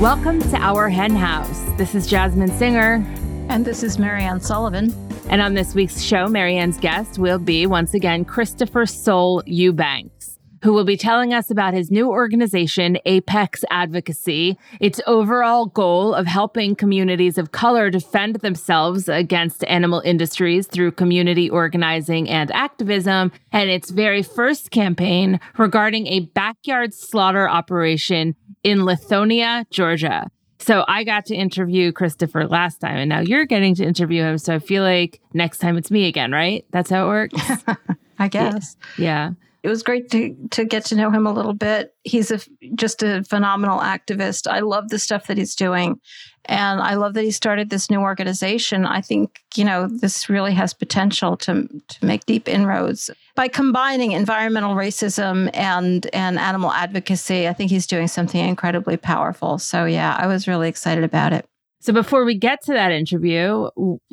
Welcome to Our Hen House. This is Jasmin Singer. And this is Mariann Sullivan. And on this week's show, Mariann's guest will be once again Christopher Soul Eubanks, who will be telling us about his new organization, Apex Advocacy, its overall goal of helping communities of color defend themselves against animal industries through community organizing and activism, and its very first campaign regarding a backyard slaughter operation in Lithonia, Georgia. So I got to interview Christopher last time, and now you're getting to interview him. So I feel like next time it's me again, right? That's how it works. I guess. Yeah. It was great to to get to know him a little bit. He's a just a phenomenal activist. I love the stuff that he's doing. And I love that he started this new organization. I think, you know, this really has potential to to make deep inroads by combining environmental racism and and animal advocacy. I think he's doing something incredibly powerful. So yeah, I was really excited about it. So before we get to that interview,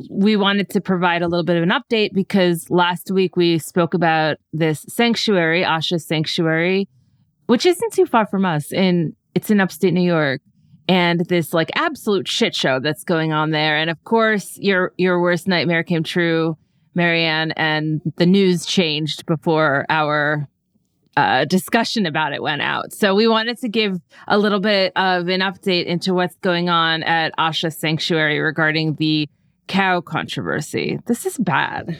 we wanted to provide a little bit of an update because last week we spoke about this sanctuary, Asha Sanctuary, which isn't too far from us in it's in upstate New York and this like absolute shit show that's going on there. And of course, your your worst nightmare came true, Mariann, and the news changed before our uh, discussion about it went out. So we wanted to give a little bit of an update into what's going on at Asha Sanctuary regarding the cow controversy. This is bad.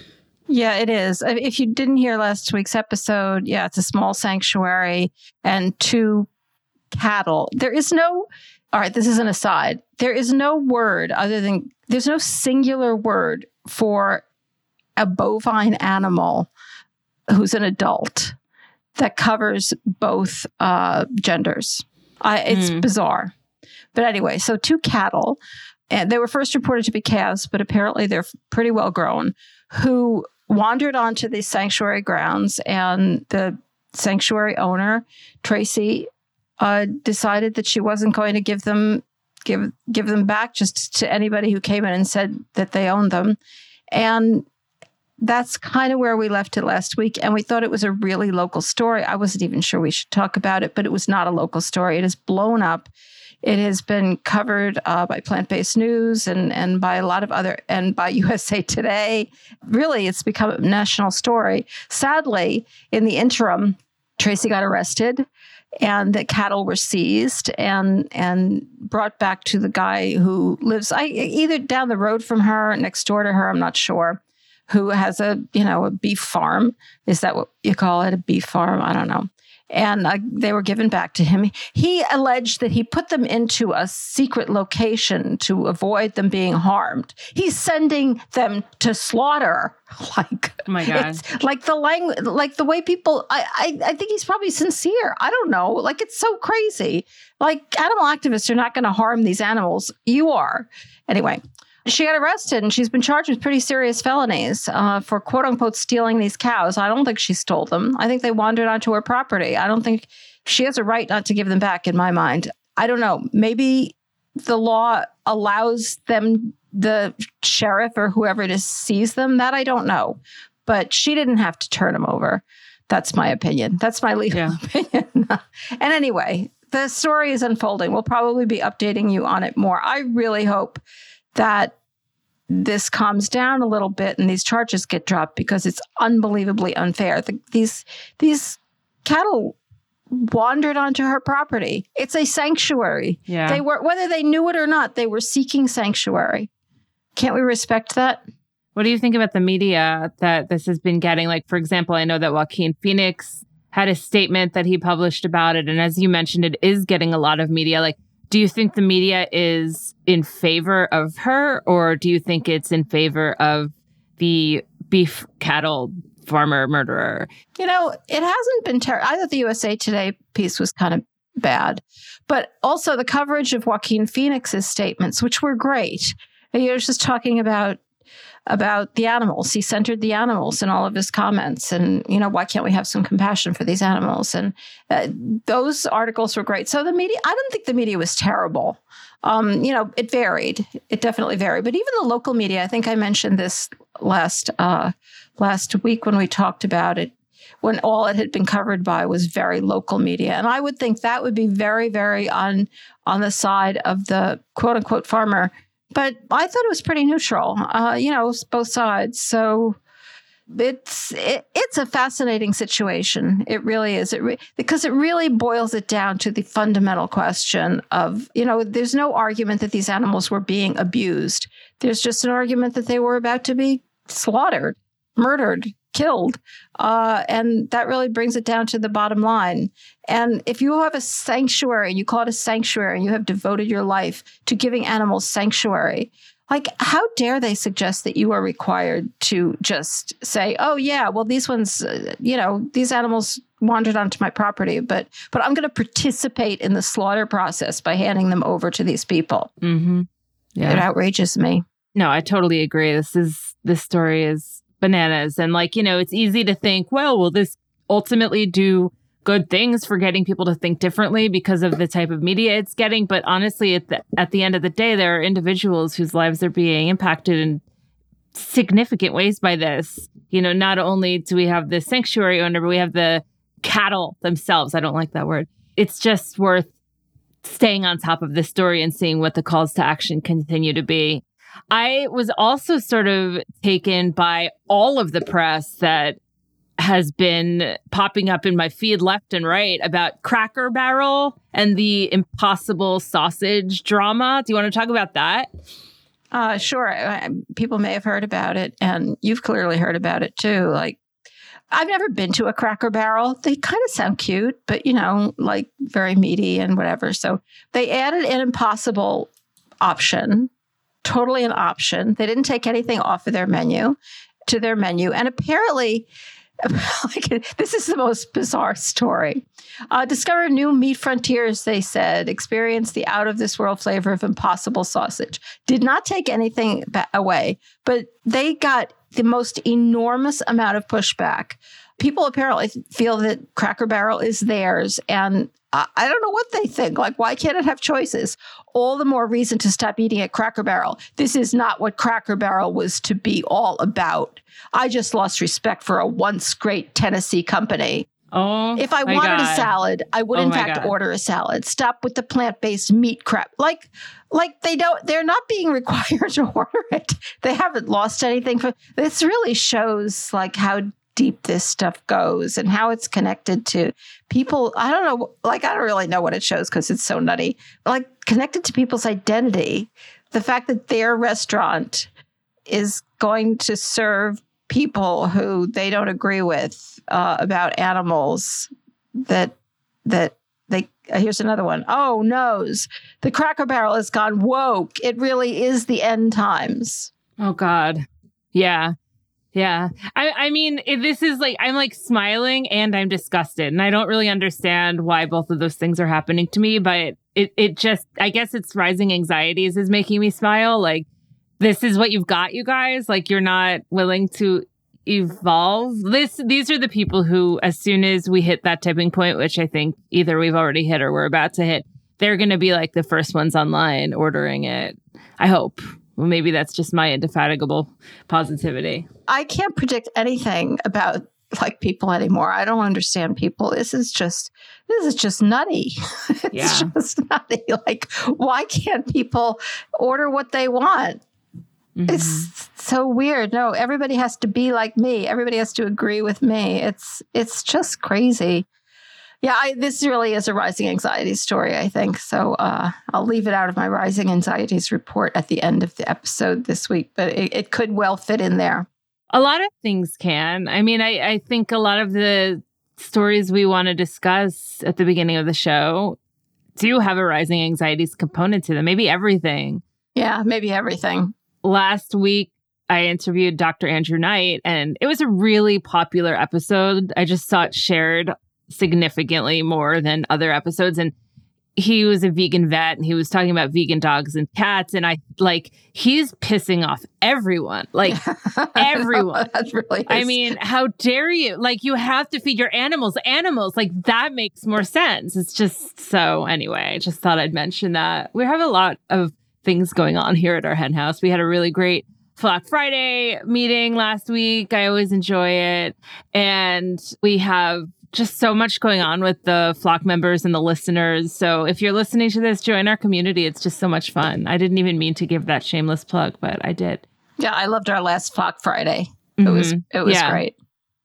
Yeah, it is. If you didn't hear last week's episode, yeah, it's a small sanctuary and two cattle. There is no, all right, this is an aside. There is no word other than, there's no singular word for a bovine animal who's an adult that covers both uh, genders. I, it's mm. bizarre. But anyway, so two cattle, and they were first reported to be calves, but apparently they're pretty well grown, who wandered onto the sanctuary grounds, and the sanctuary owner, Tracy, uh, decided that she wasn't going to give them give give them back just to anybody who came in and said that they owned them, and that's kind of where we left it last week. And we thought it was a really local story. I wasn't even sure we should talk about it, but it was not a local story. It has blown up. It has been covered uh, by Plant Based News and, and by a lot of other, and by USA Today. Really, it's become a national story. Sadly, in the interim, Tracy got arrested and the cattle were seized and and brought back to the guy who lives I, either down the road from her next door to her i'm not sure who has a you know a beef farm. Is that what you call it? A beef farm? I don't know. And uh, they were given back to him. He alleged that he put them into a secret location to avoid them being harmed. He's sending them to slaughter. Like, oh my god, like the language, like the way people. I, I, I think he's probably sincere. I don't know. Like it's so crazy. Like animal activists are not going to harm these animals. You are anyway she got arrested and she's been charged with pretty serious felonies uh, for quote unquote stealing these cows. I don't think she stole them. I think they wandered onto her property. I don't think she has a right not to give them back, in my mind. I don't know. Maybe the law allows them, the sheriff or whoever it is, sees them. That I don't know. But she didn't have to turn them over. That's my opinion. That's my legal yeah. opinion. and anyway, the story is unfolding. We'll probably be updating you on it more. I really hope that this calms down a little bit and these charges get dropped because it's unbelievably unfair. The, these these cattle wandered onto her property. It's a sanctuary. Yeah. They were whether they knew it or not, they were seeking sanctuary. Can't we respect that? What do you think about the media that this has been getting? Like, for example, I know that Joaquin Phoenix had a statement that he published about it. And as you mentioned, it is getting a lot of media. Like, do you think the media is in favor of her, or do you think it's in favor of the beef cattle farmer murderer? You know, it hasn't been terrible. I thought the USA Today piece was kind of bad, but also the coverage of Joaquin Phoenix's statements, which were great. Was just talking about about the animals. He centered the animals in all of his comments. And, you know, why can't we have some compassion for these animals? And uh, those articles were great. So the media, I don't think the media was terrible. Um, you know, it varied. It definitely varied. But even the local media, I think I mentioned this last uh, last week when we talked about it. when all it had been covered by was very local media. And I would think that would be very, very on on the side of the quote unquote farmer. But I thought it was pretty neutral. Uh, you know, both sides. So it's it, it's a fascinating situation. It really is. It re- because it really boils it down to the fundamental question of you know there's no argument that these animals were being abused. There's just an argument that they were about to be slaughtered, murdered, killed, uh, and that really brings it down to the bottom line. And if you have a sanctuary you call it a sanctuary and you have devoted your life to giving animals sanctuary, like, how dare they suggest that you are required to just say, "Oh yeah, well these ones, uh, you know, these animals wandered onto my property, but but I'm going to participate in the slaughter process by handing them over to these people." Mm-hmm. Yeah. It outrages me. No, I totally agree. This is this story is bananas, and like you know, it's easy to think, well, will this ultimately do good things for getting people to think differently because of the type of media it's getting. But honestly, at the, at the end of the day, there are individuals whose lives are being impacted in significant ways by this. You know, not only do we have the sanctuary owner, but we have the cattle themselves. I don't like that word. It's just worth staying on top of the story and seeing what the calls to action continue to be. I was also sort of taken by all of the press that has been popping up in my feed left and right about Cracker Barrel and the impossible sausage drama. Do you want to talk about that? Uh, sure. People may have heard about it, and you've clearly heard about it too. Like, I've never been to a Cracker Barrel. They kind of sound cute, but you know, like very meaty and whatever. So they added an impossible option, totally an option. They didn't take anything off of their menu to their menu, and apparently like, this is the most bizarre story. Uh, discover new meat frontiers, they said. Experience the out of this world flavor of impossible sausage. Did not take anything away, but they got the most enormous amount of pushback. People apparently feel that Cracker Barrel is theirs, and I don't know what they think. Like, why can't it have choices? All the more reason to stop eating at Cracker Barrel. This is not what Cracker Barrel was to be all about. I just lost respect for a once great Tennessee company. Oh, if I wanted God. a salad, I would oh in fact God. order a salad. Stop with the plant-based meat crap. Like, like they don't. They're not being required to order it. They haven't lost anything. For this really shows like how deep this stuff goes and how it's connected to people. I don't know. Like, I don't really know what it shows because it's so nutty. Like, connected to people's identity. The fact that their restaurant is going to serve people who they don't agree with uh, about animals that that they here's another one. Oh noes the cracker barrel has gone woke it really is the end times Oh God. Yeah. Yeah. I, I mean, this is like, I'm like smiling and I'm disgusted. And I don't really understand why both of those things are happening to me, but it, it just, I guess it's rising anxieties is making me smile. Like, this is what you've got, you guys. Like, you're not willing to evolve. This, these are the people who, as soon as we hit that tipping point, which I think either we've already hit or we're about to hit, they're going to be like the first ones online ordering it. I hope. Well, maybe that's just my indefatigable positivity. I can't predict anything about like people anymore. I don't understand people. This is just this is just nutty. it's Yeah. just nutty. Like why can't people order what they want? Mhm. It's so weird. No, everybody has to be like me. Everybody has to agree with me. It's it's just crazy. Yeah, I, this really is a rising anxiety story. I think so. Uh, I'll leave it out of my rising anxieties report at the end of the episode this week, but it, it could well fit in there. a lot of things can. I mean, I, I think a lot of the stories we want to discuss at the beginning of the show do have a rising anxieties component to them. Maybe everything. Yeah, maybe everything. Last week, I interviewed Dr. Andrew Knight, and it was a really popular episode. I just saw it shared significantly more than other episodes. And he was a vegan vet and he was talking about vegan dogs and cats. And I like, he's pissing off everyone. Like, Everyone. That really I mean, how dare you? Like, you have to feed your animals. Animals, like, that makes more sense. It's just so, anyway, I just thought I'd mention that. We have a lot of things going on here at our hen house. We had a really great Flock Friday meeting last week. I always enjoy it. And we have just so much going on with the flock members and the listeners. So if you're listening to this, join our community. It's just so much fun. I didn't even mean to give that shameless plug, but I did. Yeah, I loved our last Flock Friday. It mm-hmm. was it was yeah. great.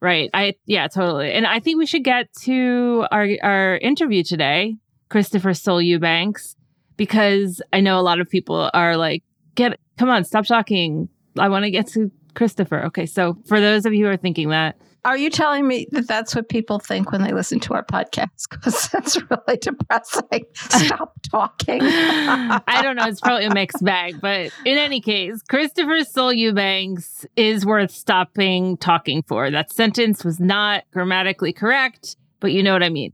Right. I yeah, totally. And I think we should get to our our interview today, Christopher Soul Eubanks, because I know a lot of people are like, get come on, stop talking. I want to get to Christopher. Okay, so for those of you who are thinking that, are you telling me that that's what people think when they listen to our podcast? Because that's really depressing. Stop talking. I don't know. It's probably a mixed bag. But in any case, Christopher Soul Eubanks is worth stopping talking for. That sentence was not grammatically correct, but you know what I mean.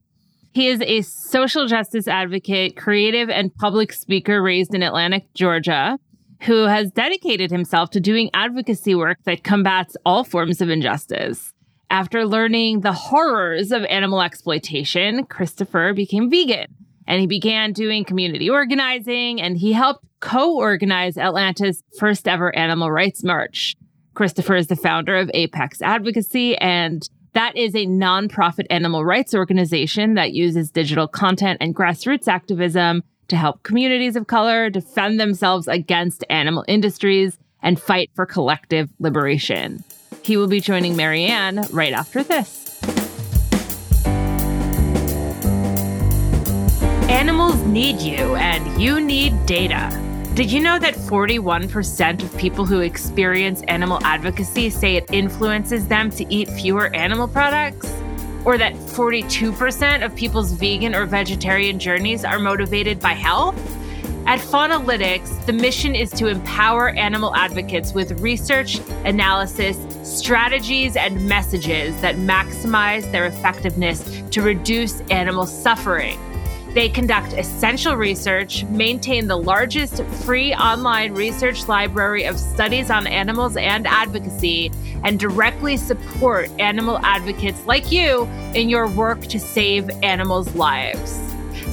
He is a social justice advocate, creative, and public speaker raised in Atlanta, Georgia who has dedicated himself to doing advocacy work that combats all forms of injustice. After learning the horrors of animal exploitation, Christopher became vegan and he began doing community organizing and he helped co organize Atlanta's first ever animal rights march. Christopher is the founder of Apex Advocacy and that is a nonprofit animal rights organization that uses digital content and grassroots activism to help communities of color defend themselves against animal industries and fight for collective liberation. He will be joining Mariann right after this. Animals need you, and you need data. Did you know that 41% of people who experience animal advocacy say it influences them to eat fewer animal products? Or that 42% of people's vegan or vegetarian journeys are motivated by health? At Faunalytics, the mission is to empower animal advocates with research, analysis, strategies, and messages that maximize their effectiveness to reduce animal suffering. They conduct essential research, maintain the largest free online research library of studies on animals and advocacy, and directly support animal advocates like you in your work to save animals' lives.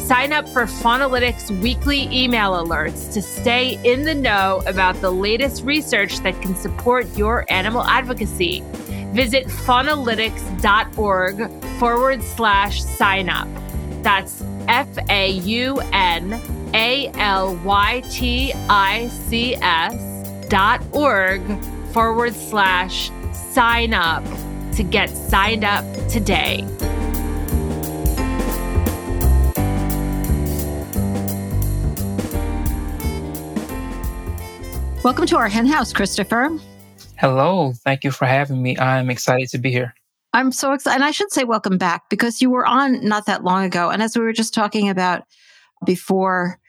Sign up for Faunalytics weekly email alerts to stay in the know about the latest research that can support your animal advocacy. Visit faunalytics.org forward slash sign up. That's F A U N A L Y T I C S dot org forward slash sign up to get signed up today. Welcome to our hen house, Christopher. Hello. Thank you for having me. I'm excited to be here. I'm so excited. And I should say welcome back because you were on not that long ago. And as we were just talking about before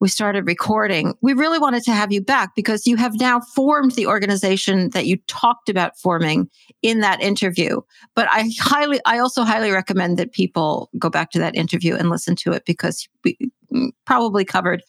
we started recording, we really wanted to have you back because you have now formed the organization that you talked about forming in that interview. But I highly, I also highly recommend that people go back to that interview and listen to it because we mm, probably covered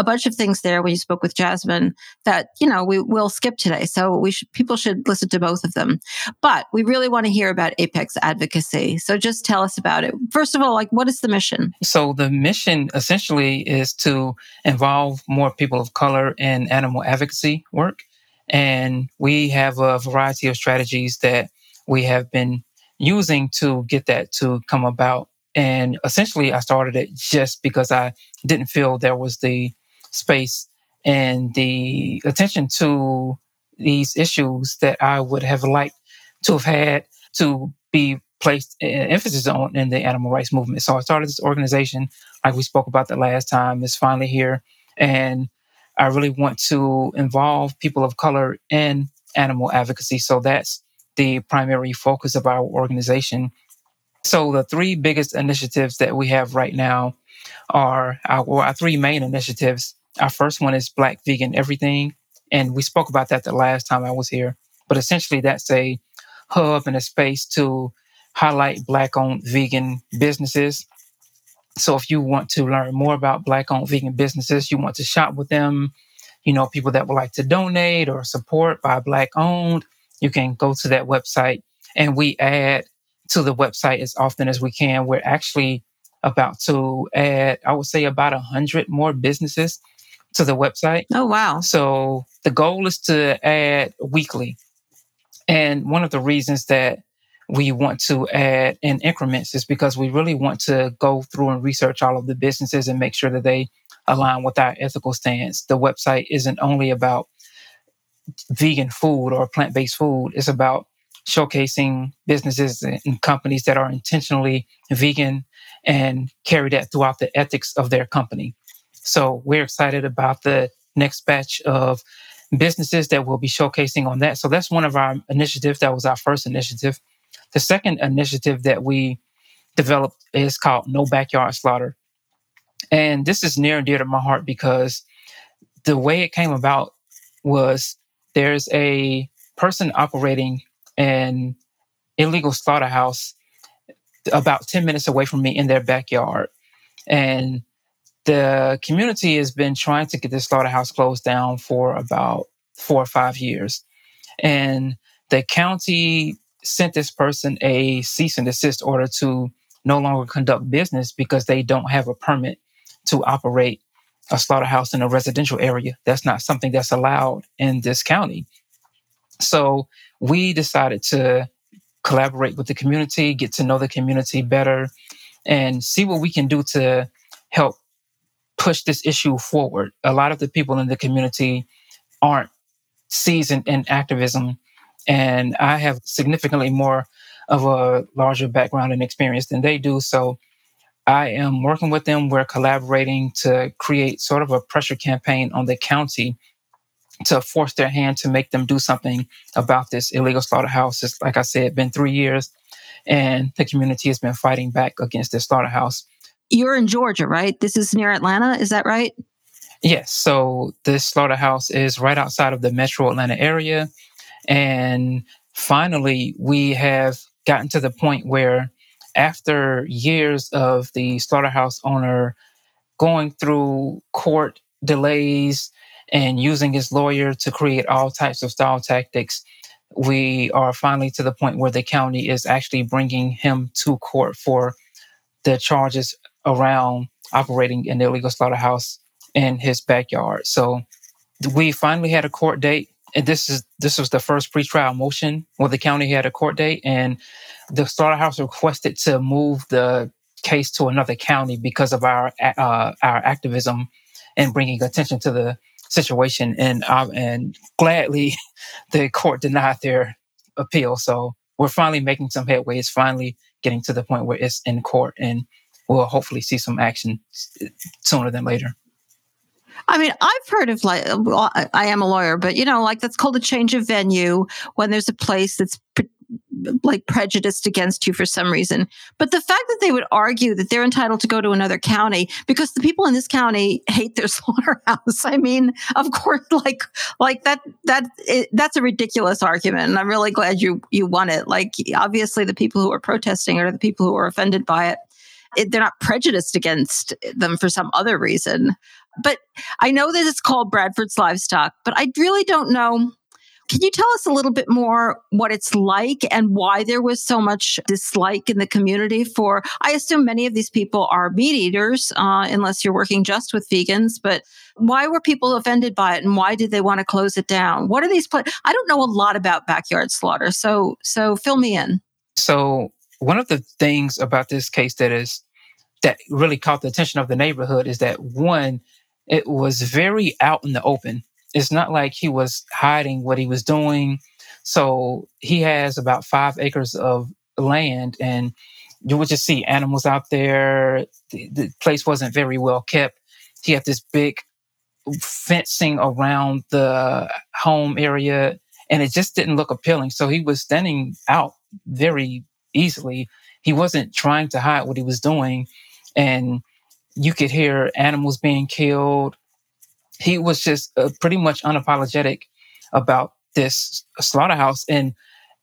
a bunch of things there when you spoke with Jasmine that, you know, we will skip today. So we should, people should listen to both of them. But we really want to hear about Apex advocacy. So just tell us about it. First of all, like what is the mission? So the mission essentially is to involve more people of color in animal advocacy work. And we have a variety of strategies that we have been using to get that to come about. And essentially, I started it just because I didn't feel there was the space and the attention to these issues that I would have liked to have had to be placed uh, emphasis on in the animal rights movement. So I started this organization, like we spoke about the last time, is finally here. And I really want to involve people of color in animal advocacy. So that's the primary focus of our organization. So the three biggest initiatives that we have right now are our, our three main initiatives our first one is Black Vegan Everything. And we spoke about that the last time I was here. But essentially, that's a hub and a space to highlight Black owned vegan businesses. So if you want to learn more about Black owned vegan businesses, you want to shop with them, you know, people that would like to donate or support by Black owned, you can go to that website. And we add to the website as often as we can. We're actually about to add, I would say, about 100 more businesses to the website. Oh, wow. So the goal is to add weekly. And one of the reasons that we want to add in increments is because we really want to go through and research all of the businesses and make sure that they align with our ethical stance. The website isn't only about vegan food or plant based food, it's about showcasing businesses and companies that are intentionally vegan and carry that throughout the ethics of their company. So we're excited about the next batch of businesses that we'll be showcasing on that. So that's one of our initiatives. That was our first initiative. The second initiative that we developed is called No Backyard Slaughter. And this is near and dear to my heart because the way it came about was there's a person operating an illegal slaughterhouse about 10 minutes away from me in their backyard. And the community has been trying to get this slaughterhouse closed down for about four or five years. And the county sent this person a cease and desist order to no longer conduct business because they don't have a permit to operate a slaughterhouse in a residential area. That's not something that's allowed in this county. So we decided to collaborate with the community, get to know the community better, and see what we can do to help push this issue forward. A lot of the people in the community aren't seasoned in activism, and I have significantly more of a larger background and experience than they do. So I am working with them. We're collaborating to create sort of a pressure campaign on the county to force their hand to make them do something about this illegal slaughterhouse. It's, like I said, been three years, and the community has been fighting back against this slaughterhouse. You're in Georgia, right? This is near Atlanta, is that right? Yes. So this slaughterhouse is right outside of the metro Atlanta area. And finally, we have gotten to the point where, after years of the slaughterhouse owner going through court delays, and using his lawyer to create all types of style tactics, we are finally to the point where the county is actually bringing him to court for the charges around operating an illegal slaughterhouse in his backyard. So we finally had a court date. And this is this was the first pretrial motion where the county had a court date, and the slaughterhouse requested to move the case to another county because of our uh, our activism and bringing attention to the situation, and um, and gladly the court denied their appeal. So we're finally making some headway. It's finally getting to the point where it's in court, and we'll hopefully see some action sooner than later. I mean, I've heard of like, I am a lawyer, but you know, like that's called a change of venue when there's a place that's like prejudiced against you for some reason. But the fact that they would argue that they're entitled to go to another county because the people in this county hate their slaughterhouse. I mean, of course, like like that that it, that's a ridiculous argument, and I'm really glad you you won it. Like obviously, the people who are protesting are the people who are offended by it. It they're not prejudiced against them for some other reason. But I know that it's called Bradford's Livestock, but I really don't know can you tell us a little bit more what it's like and why there was so much dislike in the community for? I assume many of these people are meat eaters, uh, unless you're working just with vegans, but why were people offended by it and why did they want to close it down? What are these? Pl- I don't know a lot about backyard slaughter, so so fill me in. So one of the things about this case that is that really caught the attention of the neighborhood is that one, it was very out in the open it's not like he was hiding what he was doing. So he has about five acres of land, and you would just see animals out there. The, the place wasn't very well kept. He had this big fencing around the home area, and it just didn't look appealing. So he was standing out very easily. He wasn't trying to hide what he was doing, and you could hear animals being killed he was just uh, pretty much unapologetic about this slaughterhouse. And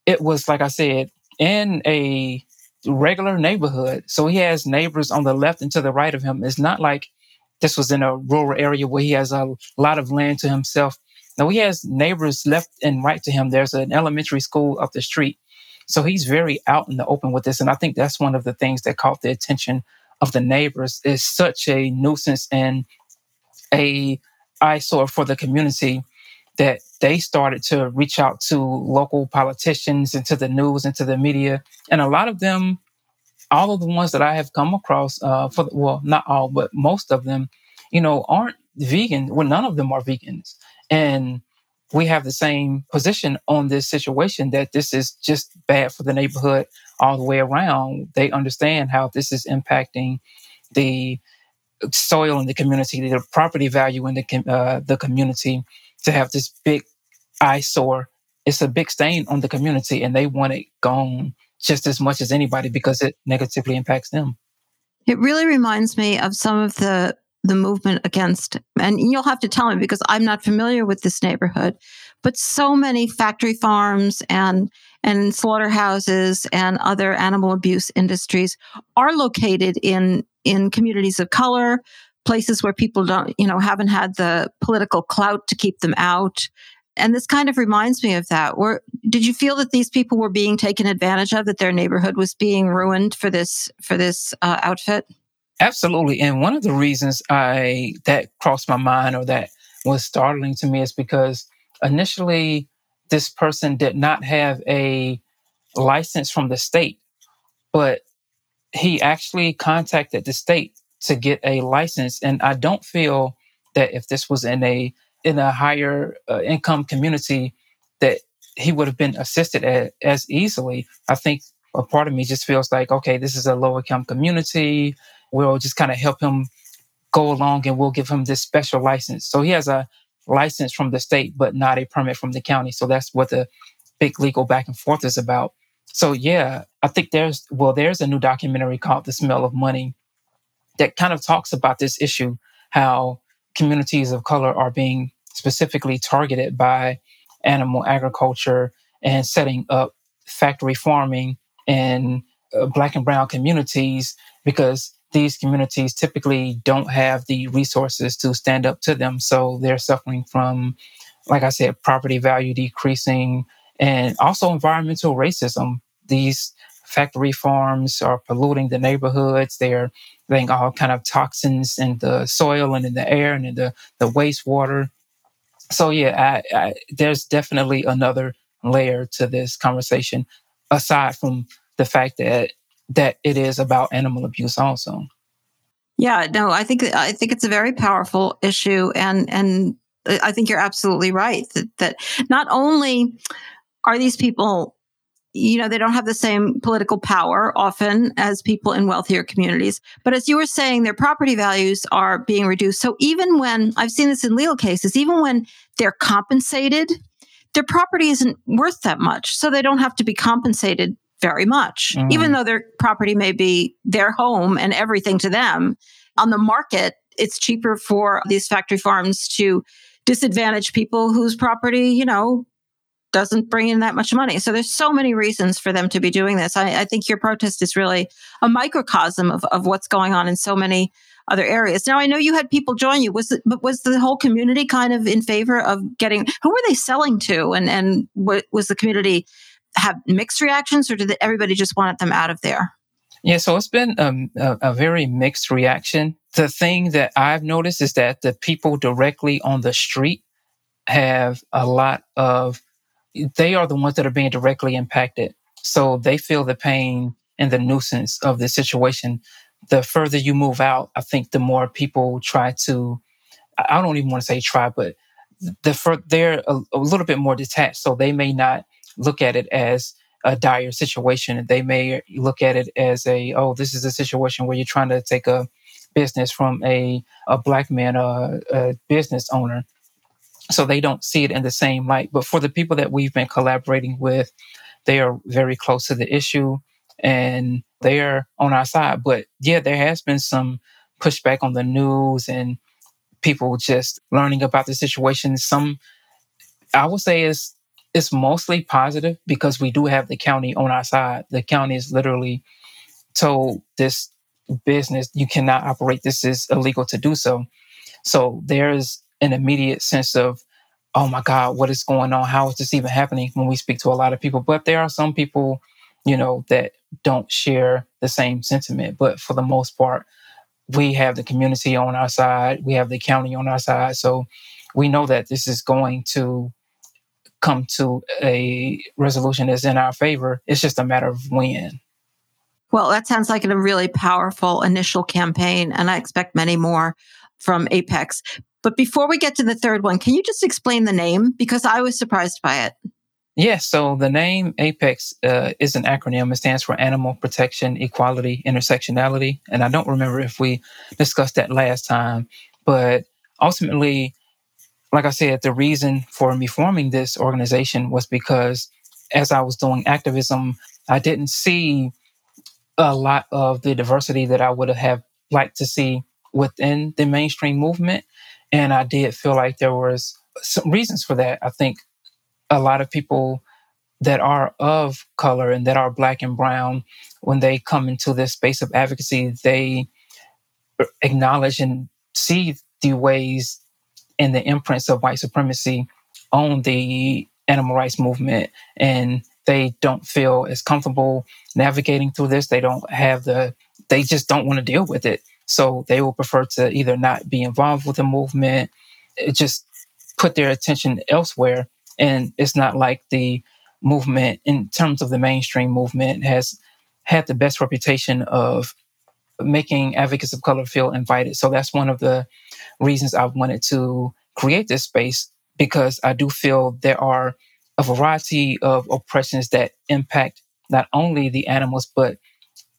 it was, like I said, in a regular neighborhood. So he has neighbors on the left and to the right of him. It's not like this was in a rural area where he has a lot of land to himself. Now he has neighbors left and right to him. There's an elementary school up the street. So he's very out in the open with this. And I think that's one of the things that caught the attention of the neighbors is such a nuisance and a eyesore for the community that they started to reach out to local politicians and to the news and to the media. And a lot of them, all of the ones that I have come across, uh, for well, not all, but most of them, you know, aren't vegan. Well, none of them are vegans. And we have the same position on this situation that this is just bad for the neighborhood all the way around. They understand how this is impacting the soil in the community, the property value in the uh, the community. To have this big eyesore, it's a big stain on the community, and they want it gone just as much as anybody because it negatively impacts them. It really reminds me of some of the the movement against, and you'll have to tell me because I'm not familiar with this neighborhood, but so many factory farms and and slaughterhouses and other animal abuse industries are located in in communities of color, places where people don't, you know, haven't had the political clout to keep them out. And this kind of reminds me of that. Where did you feel that these people were being taken advantage of, that their neighborhood was being ruined for this for this uh, outfit? Absolutely. And one of the reasons I that crossed my mind or that was startling to me is because initially this person did not have a license from the state, but he actually contacted the state to get a license. And I don't feel that if this was in a in a higher uh, income community, that he would have been assisted as, as easily. I think a part of me just feels like, okay, this is a low income community we'll just kind of help him go along and we'll give him this special license. So he has a license from the state, but not a permit from the county. So that's what the big legal back and forth is about. So yeah, I think there's well, there's a new documentary called The Smell of Money that kind of talks about this issue, how communities of color are being specifically targeted by animal agriculture and setting up factory farming in uh, black and brown communities because these communities typically don't have the resources to stand up to them. So they're suffering from, like I said, property value decreasing and also environmental racism. These factory farms are polluting the neighborhoods. They're letting all kind of toxins in the soil and in the air and in the, the wastewater. So yeah, I, I, there's definitely another layer to this conversation aside from the fact that that it is about animal abuse also. Yeah, no, I think I think it's a very powerful issue, and and I think you're absolutely right that, that not only are these people you know they don't have the same political power often as people in wealthier communities but as you were saying their property values are being reduced so even when i've seen this in legal cases even when they're compensated their property isn't worth that much so they don't have to be compensated very much, mm. even though their property may be their home and everything to them. On the market, it's cheaper for these factory farms to disadvantage people whose property, you know, doesn't bring in that much money. So there's so many reasons for them to be doing this. I, I think your protest is really a microcosm of, of what's going on in so many other areas. Now I know you had people join you. Was it, but was the whole community kind of in favor of getting? Who were they selling to? And and what was the community have mixed reactions, or did everybody just want them out of there? Yeah, so it's been um, a, a very mixed reaction. The thing that I've noticed is that the people directly on the street have a lot of, they are the ones that are being directly impacted. So they feel the pain and the nuisance of the situation. The further you move out, I think the more people try to, I don't even want to say try, but the they're a, a little bit more detached. So they may not look at it as a dire situation. They may look at it as a, oh, this is a situation where you're trying to take a business from a, a black man, a, a business owner. So they don't see it in the same light. But for the people that we've been collaborating with, they are very close to the issue and they are on our side. But yeah, there has been some pushback on the news and people just learning about the situation. Some, I would say, is it's mostly positive because we do have the county on our side. The county is literally told this business, you cannot operate, this is illegal to do so. So there's an immediate sense of, oh my God, what is going on? How is this even happening when we speak to a lot of people? But there are some people, you know, that don't share the same sentiment. But for the most part, we have the community on our side, we have the county on our side. So we know that this is going to come to a resolution that's in our favor. It's just a matter of when. Well, that sounds like a really powerful initial campaign, and I expect many more from Apex. But before we get to the third one, can you just explain the name? Because I was surprised by it. Yes, so the name APEX uh, is an acronym. It stands for Animal Protection, Equality, Intersectionality. And I don't remember if we discussed that last time, but ultimately, like I said, the reason for me forming this organization was because as I was doing activism, I didn't see a lot of the diversity that I would have liked to see within the mainstream movement. And I did feel like there was some reasons for that. I think a lot of people that are of color and that are black and brown, when they come into this space of advocacy, they acknowledge and see the ways and the imprints of white supremacy on the animal rights movement. And they don't feel as comfortable navigating through this. They don't have the, they just don't want to deal with it. So they will prefer to either not be involved with the movement, eh, just put their attention elsewhere and it's not like the movement, in terms of the mainstream movement, has had the best reputation of making advocates of color feel invited. So that's one of the reasons I wanted to create this space because I do feel there are a variety of oppressions that impact not only the animals, but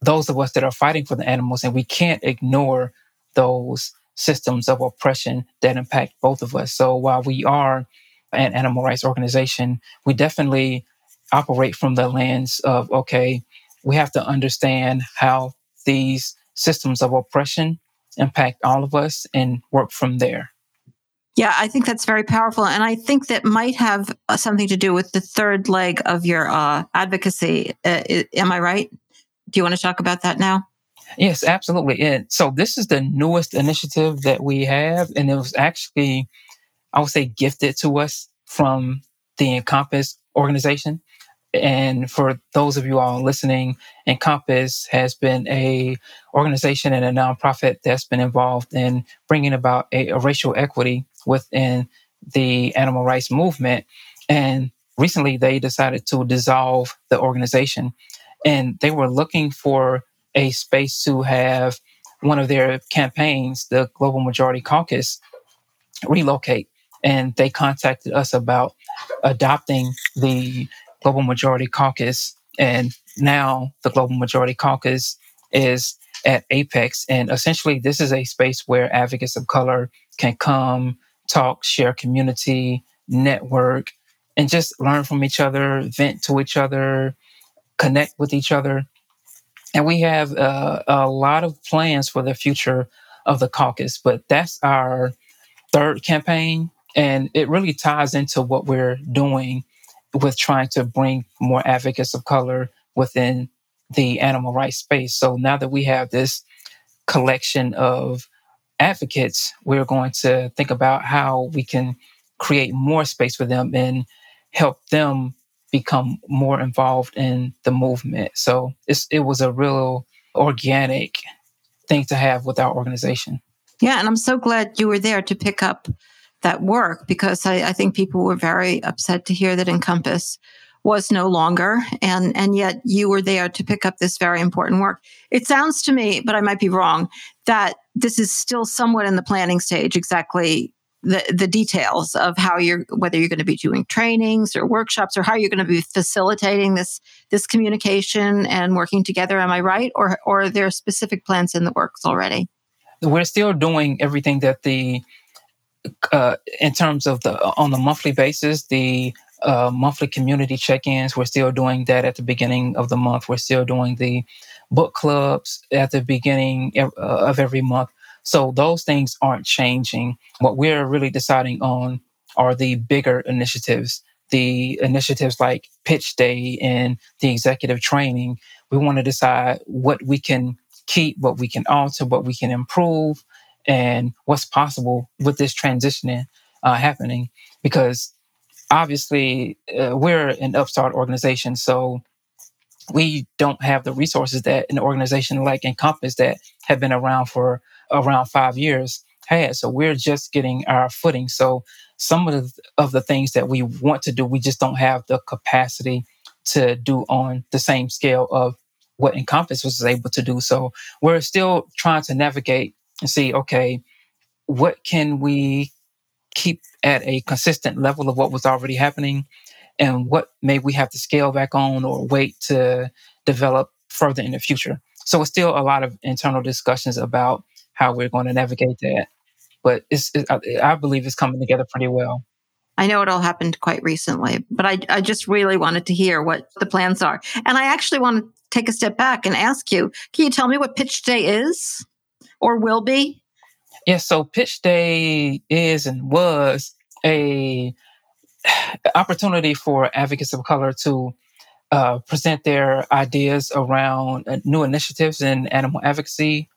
those of us that are fighting for the animals. And we can't ignore those systems of oppression that impact both of us. So while we are an animal rights organization, we definitely operate from the lens of okay, we have to understand how these systems of oppression impact all of us and work from there. Yeah, I think that's very powerful. And I think that might have uh, something to do with the third leg of your uh, advocacy. Uh, am I right? Do you want to talk about that now? Yes, absolutely. And so this is the newest initiative that we have. And it was actually I would say, gifted to us from the Encompass organization. And for those of you all listening, Encompass has been a organization and a nonprofit that's been involved in bringing about a, a racial equity within the animal rights movement. And recently, they decided to dissolve the organization, and they were looking for a space to have one of their campaigns, the Global Majority Caucus, relocate and they contacted us about adopting the Global Majority Caucus. And now the Global Majority Caucus is at Apex. And essentially, this is a space where advocates of color can come, talk, share community, network, and just learn from each other, vent to each other, connect with each other. And we have uh, a lot of plans for the future of the caucus, but that's our third campaign. And it really ties into what we're doing with trying to bring more advocates of color within the animal rights space. So now that we have this collection of advocates, we're going to think about how we can create more space for them and help them become more involved in the movement. So it was a real organic thing to have with our organization. Yeah, and I'm so glad you were there to pick up that work because I, I think people were very upset to hear that Encompass was no longer. And and yet you were there to pick up this very important work. It sounds to me but i might be wrong that this is still somewhat in the planning stage exactly the the details of how you're whether you're going to be doing trainings or workshops or how you're going to be facilitating this this communication and working together. Am i right? Or or are there specific plans in the works already? We're still doing everything that the uh, in terms of the on the monthly basis, the uh, monthly community check-ins. We're still doing that at the beginning of the month. We're still doing the book clubs at the beginning uh, of every month. So those things aren't changing. What we're really deciding on are the bigger initiatives, the initiatives like pitch day and the executive training. We want to decide what we can keep, what we can alter, what we can improve, and what's possible with this transitioning uh, happening because obviously uh, we're an upstart organization so we don't have the resources that an organization like encompass that have been around for around five years had. So we're just getting our footing. So some of the, of the things that we want to do, we just don't have the capacity to do on the same scale of what Encompass was able to do. So we're still trying to navigate and see, okay, what can we keep at a consistent level of what was already happening and what may we have to scale back on or wait to develop further in the future. So it's still a lot of internal discussions about how we're going to navigate that. But it's, it, I believe it's coming together pretty well. I know it all happened quite recently, but I, I just really wanted to hear what the plans are. And I actually want to take a step back and ask you can you tell me what Pitch Day is or will be? Yeah, so Pitch Day is and was a opportunity for advocates of color to uh, present their ideas around uh, new initiatives in animal advocacy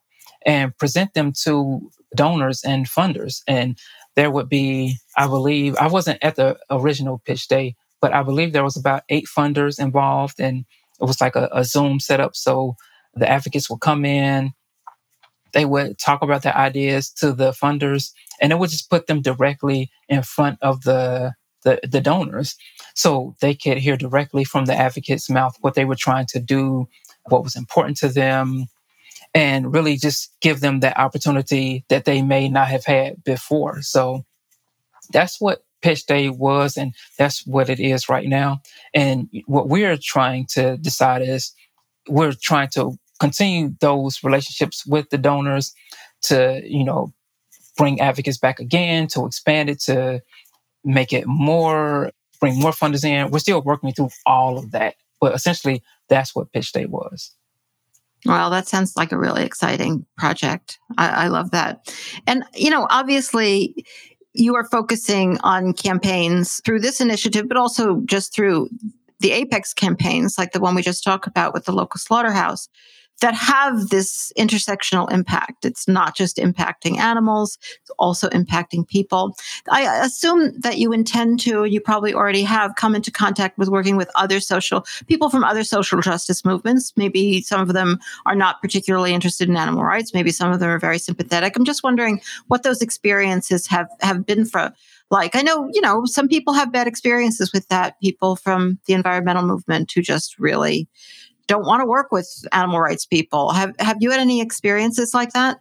and present them to donors and funders. And there would be, I believe, I wasn't at the original pitch day, but I believe there was about eight funders involved, and it was like a, a Zoom setup. So the advocates would come in, they would talk about their ideas to the funders and it would just put them directly in front of the, the, the donors so they could hear directly from the advocate's mouth what they were trying to do, what was important to them, and really just give them that opportunity that they may not have had before. So that's what pitch day was, and that's what it is right now. And what we're trying to decide is we're trying to continue those relationships with the donors to, you know, bring advocates back again, to expand it, to make it more, bring more funders in. We're still working through all of that. But essentially, that's what Pitch Day was. Well, that sounds like a really exciting project. I, I love that. And, you know, obviously, you are focusing on campaigns through this initiative, but also just through the Apex campaigns, like the one we just talked about with the local slaughterhouse that have this intersectional impact. It's not just impacting animals, it's also impacting people. I assume that you intend to, you probably already have come into contact with working with other social people from other social justice movements. Maybe some of them are not particularly interested in animal rights. Maybe some of them are very sympathetic. I'm just wondering what those experiences have, have been for like i know you know some people have bad experiences with that people from the environmental movement who just really don't want to work with animal rights people. Have have you had any experiences like that?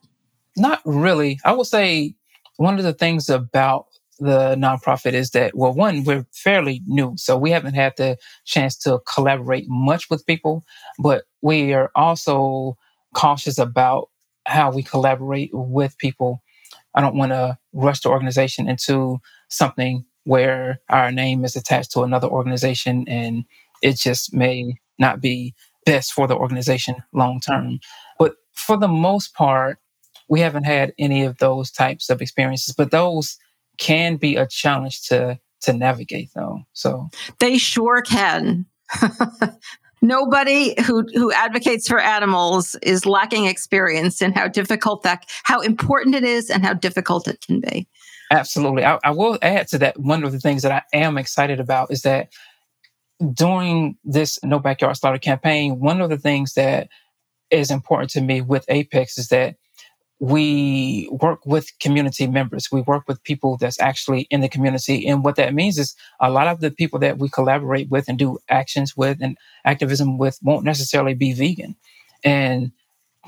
Not really. I will say one of the things about the nonprofit is that well one we're fairly new so we haven't had the chance to collaborate much with people but we are also cautious about how we collaborate with people i don't want to rush the organization into something where our name is attached to another organization and it just may not be best for the organization long term. But for the most part, we haven't had any of those types of experiences, but those can be a challenge to to navigate though. So they sure can. Nobody who who advocates for animals is lacking experience in how difficult that how important it is and how difficult it can be. Absolutely. I, I will add to that one of the things that I am excited about is that during this No Backyard Slaughter campaign, one of the things that is important to me with Apex is that we work with community members. We work with people that's actually in the community. And what that means is a lot of the people that we collaborate with and do actions with and activism with won't necessarily be vegan. And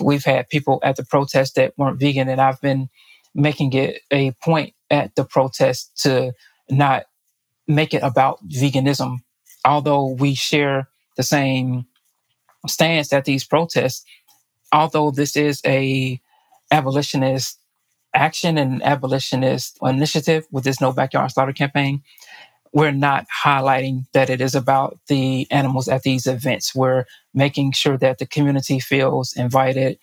we've had people at the protest that weren't vegan. And I've been making it a point at the protest to not make it about veganism although we share the same stance at these protests, although this is a abolitionist action and abolitionist initiative with this No Backyard Slaughter campaign, we're not highlighting that it is about the animals at these events. We're making sure that the community feels invited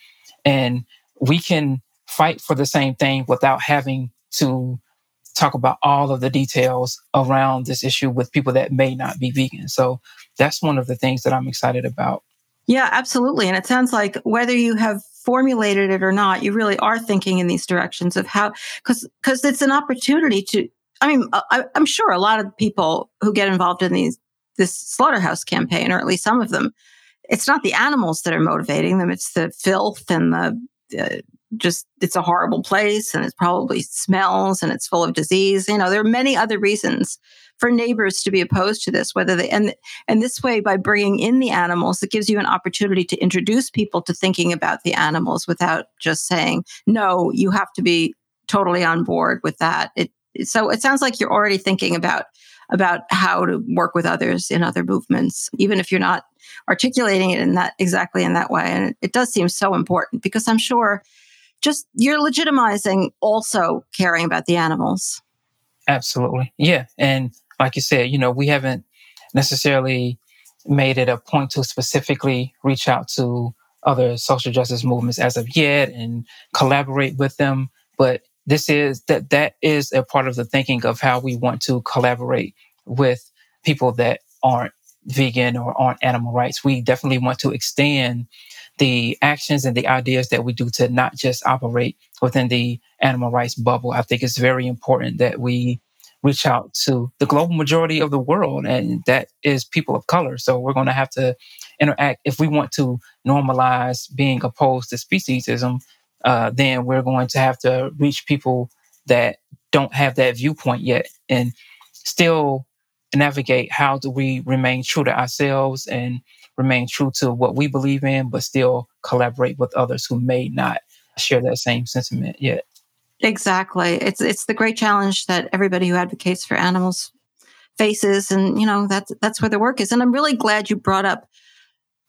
and we can fight for the same thing without having to talk about all of the details around this issue with people that may not be vegan. So that's one of the things that I'm excited about. Yeah, absolutely. And it sounds like whether you have formulated it or not, you really are thinking in these directions of how, because because it's an opportunity to. I mean, uh, I, I'm sure a lot of people who get involved in these this slaughterhouse campaign, or at least some of them, it's not the animals that are motivating them; it's the filth and the uh, just it's a horrible place and it probably smells and it's full of disease. You know, there are many other reasons for neighbors to be opposed to this, whether they and and this way by bringing in the animals, it gives you an opportunity to introduce people to thinking about the animals without just saying, no, you have to be totally on board with that. It so it sounds like you're already thinking about about how to work with others in other movements, even if you're not articulating it in that exactly in that way. And it does seem so important because I'm sure just you're legitimizing also caring about the animals. Absolutely. Yeah. And like you said, you know, we haven't necessarily made it a point to specifically reach out to other social justice movements as of yet and collaborate with them. But this is that that is a part of the thinking of how we want to collaborate with people that aren't vegan or aren't animal rights. We definitely want to extend the actions and the ideas that we do to not just operate within the animal rights bubble. I think it's very important that we reach out to the global majority of the world, and that is people of color. So we're going to have to interact. If we want to normalize being opposed to speciesism, uh, then we're going to have to reach people that don't have that viewpoint yet and still navigate how do we remain true to ourselves and remain true to what we believe in, but still collaborate with others who may not share that same sentiment yet. Exactly. It's it's the great challenge that everybody who advocates for animals faces and you know that's that's where the work is. And I'm really glad you brought up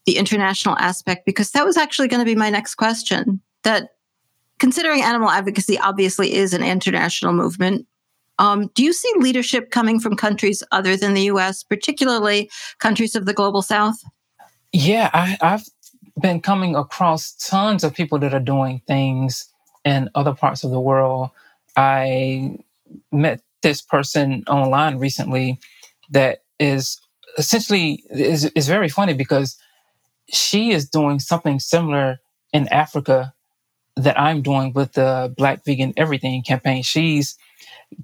the international aspect because that was actually going to be my next question. That considering animal advocacy obviously is an international movement, um, do you see leadership coming from countries other than the US, particularly countries of the global south? Yeah, I, I've been coming across tons of people that are doing things in other parts of the world. I met this person online recently that is essentially is, is very funny because she is doing something similar in Africa that I'm doing with the Black Vegan Everything campaign. She's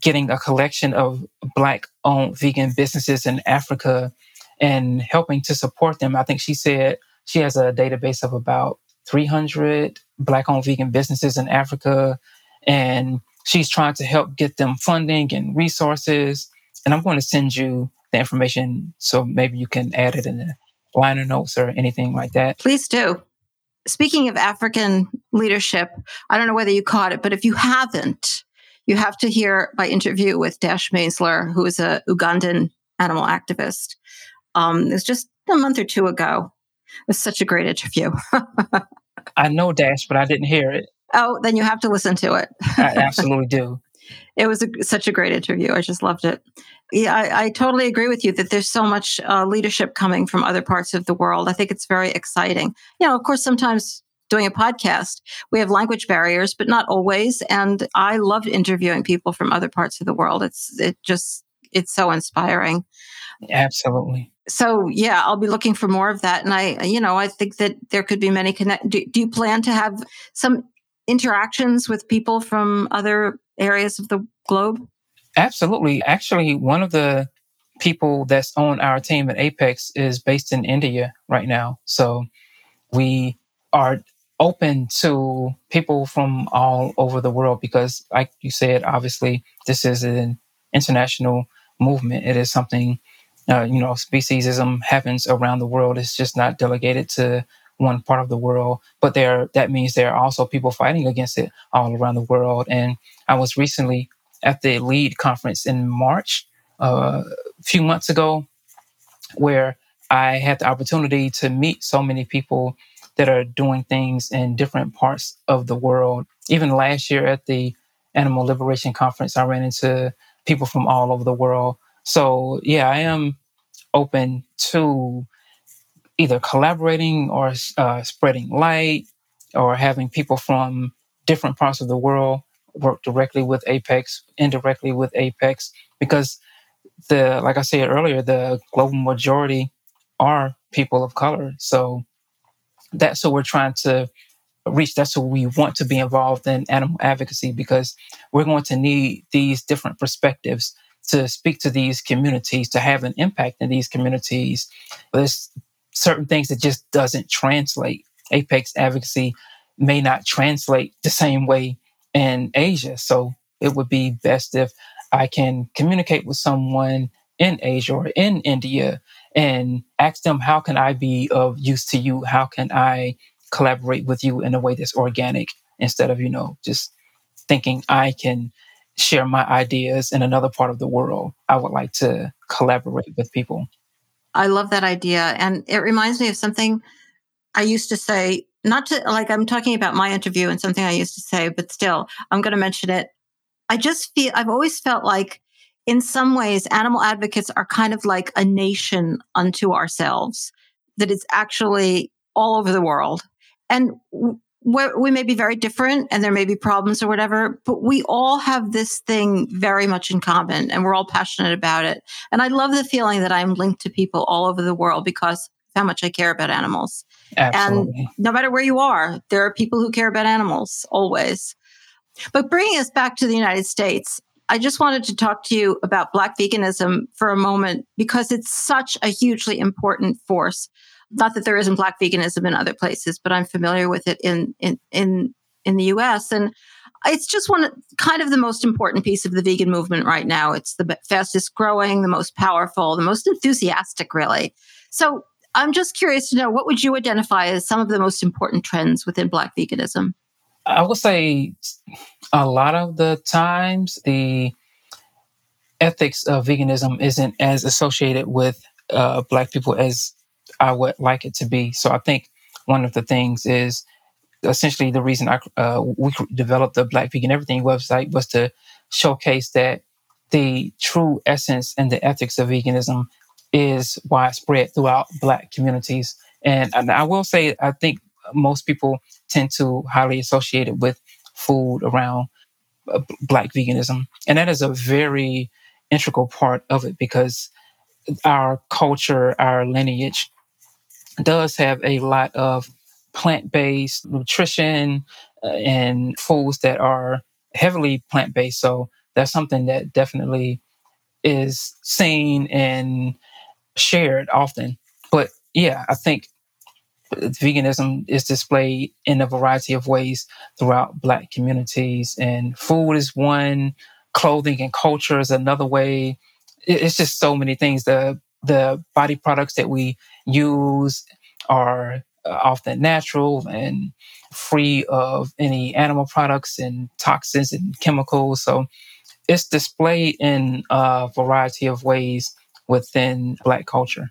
getting a collection of Black owned vegan businesses in Africa and helping to support them. I think she said she has a database of about 300 Black owned vegan businesses in Africa. And she's trying to help get them funding and resources. And I'm going to send you the information so maybe you can add it in the liner notes or anything like that. Please do. Speaking of African leadership, I don't know whether you caught it, but if you haven't, you have to hear my interview with Dash Maisler, who is a Ugandan animal activist. Um, it was just a month or two ago. It was such a great interview. I know Dash, but I didn't hear it. Oh, then you have to listen to it. I absolutely do. It was a, such a great interview. I just loved it. Yeah, I, I totally agree with you that there's so much uh, leadership coming from other parts of the world. I think it's very exciting. You know, of course, sometimes doing a podcast, we have language barriers, but not always. And I love interviewing people from other parts of the world. It's it just it's so inspiring. Absolutely. So yeah, I'll be looking for more of that. And I, you know, I think that there could be many connect. Do, do you plan to have some interactions with people from other areas of the globe? Absolutely. Actually, one of the people that's on our team at Apex is based in India right now. So we are open to people from all over the world because, like you said, obviously, this is an international movement. It is something, uh, you know, speciesism happens around the world. It's just not delegated to one part of the world, but there that means there are also people fighting against it all around the world. And I was recently at the LEAD conference in March, uh, a few months ago, where I had the opportunity to meet so many people that are doing things in different parts of the world. Even last year at the Animal Liberation Conference, I ran into people from all over the world. So, yeah, I am open to either collaborating or uh, spreading light or having people from different parts of the world work directly with Apex, indirectly with Apex, because the, like I said earlier, the global majority are people of color. So that's what we're trying to reach. That's what we want to be involved in animal advocacy because we're going to need these different perspectives to speak to these communities, to have an impact in these communities. There's certain things that just doesn't translate. Apex advocacy may not translate the same way in Asia. So it would be best if I can communicate with someone in Asia or in India and ask them, how can I be of use to you? How can I collaborate with you in a way that's organic instead of, you know, just thinking I can share my ideas in another part of the world. I would like to collaborate with people. I love that idea. And it reminds me of something I used to say, not to like I'm talking about my interview and something I used to say, but still, I'm going to mention it. I just feel, I've always felt like in some ways, animal advocates are kind of like a nation unto ourselves, that it's actually all over the world. And we may be very different and there may be problems or whatever, but we all have this thing very much in common and we're all passionate about it. And I love the feeling that I'm linked to people all over the world because how much I care about animals. Absolutely. And no matter where you are, there are people who care about animals always. But bringing us back to the United States, I just wanted to talk to you about Black veganism for a moment because it's such a hugely important force not that there isn't black veganism in other places, but I'm familiar with it in in in in the US. And it's just one kind of the most important piece of the vegan movement right now. It's the fastest growing, the most powerful, the most enthusiastic, really. So I'm just curious to know what would you identify as some of the most important trends within Black veganism? I would say a lot of the times the ethics of veganism isn't as associated with uh, Black people as I would like it to be. So I think one of the things is essentially the reason I uh, we developed the Black Vegan Everything website was to showcase that the true essence and the ethics of veganism is widespread throughout Black communities. And, and I will say, I think most people tend to highly associate it with food around uh, Black veganism, and that is a very integral part of it because our culture, our lineage does have a lot of plant based nutrition uh, and foods that are heavily plant based. So that's something that definitely is seen and shared often. But yeah, I think veganism is displayed in a variety of ways throughout Black communities, and food is one, clothing and culture is another way. It's just so many things. The the body products that we use are uh, often natural and free of any animal products and toxins and chemicals. So it's displayed in a variety of ways within Black culture.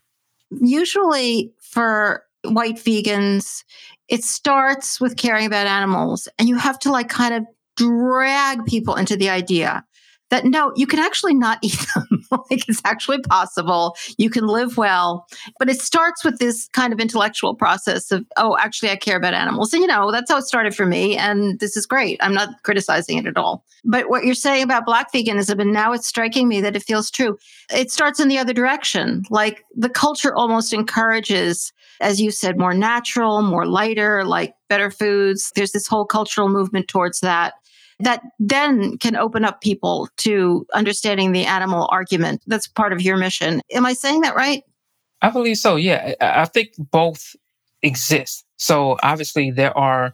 Usually, for white vegans, it starts with caring about animals, and you have to like kind of drag people into the idea that no, you can actually not eat them. like it's actually possible. You can live well. But it starts with this kind of intellectual process of, oh, actually, I care about animals. And, you know, that's how it started for me. And this is great. I'm not criticizing it at all. But what you're saying about Black veganism, and now it's striking me that it feels true, it starts in the other direction. Like the culture almost encourages, as you said, more natural, more lighter, like better foods. There's this whole cultural movement towards that that then can open up people to understanding the animal argument. That's part of your mission. Am I saying that right? I believe so. Yeah. I think both exist. So obviously, there are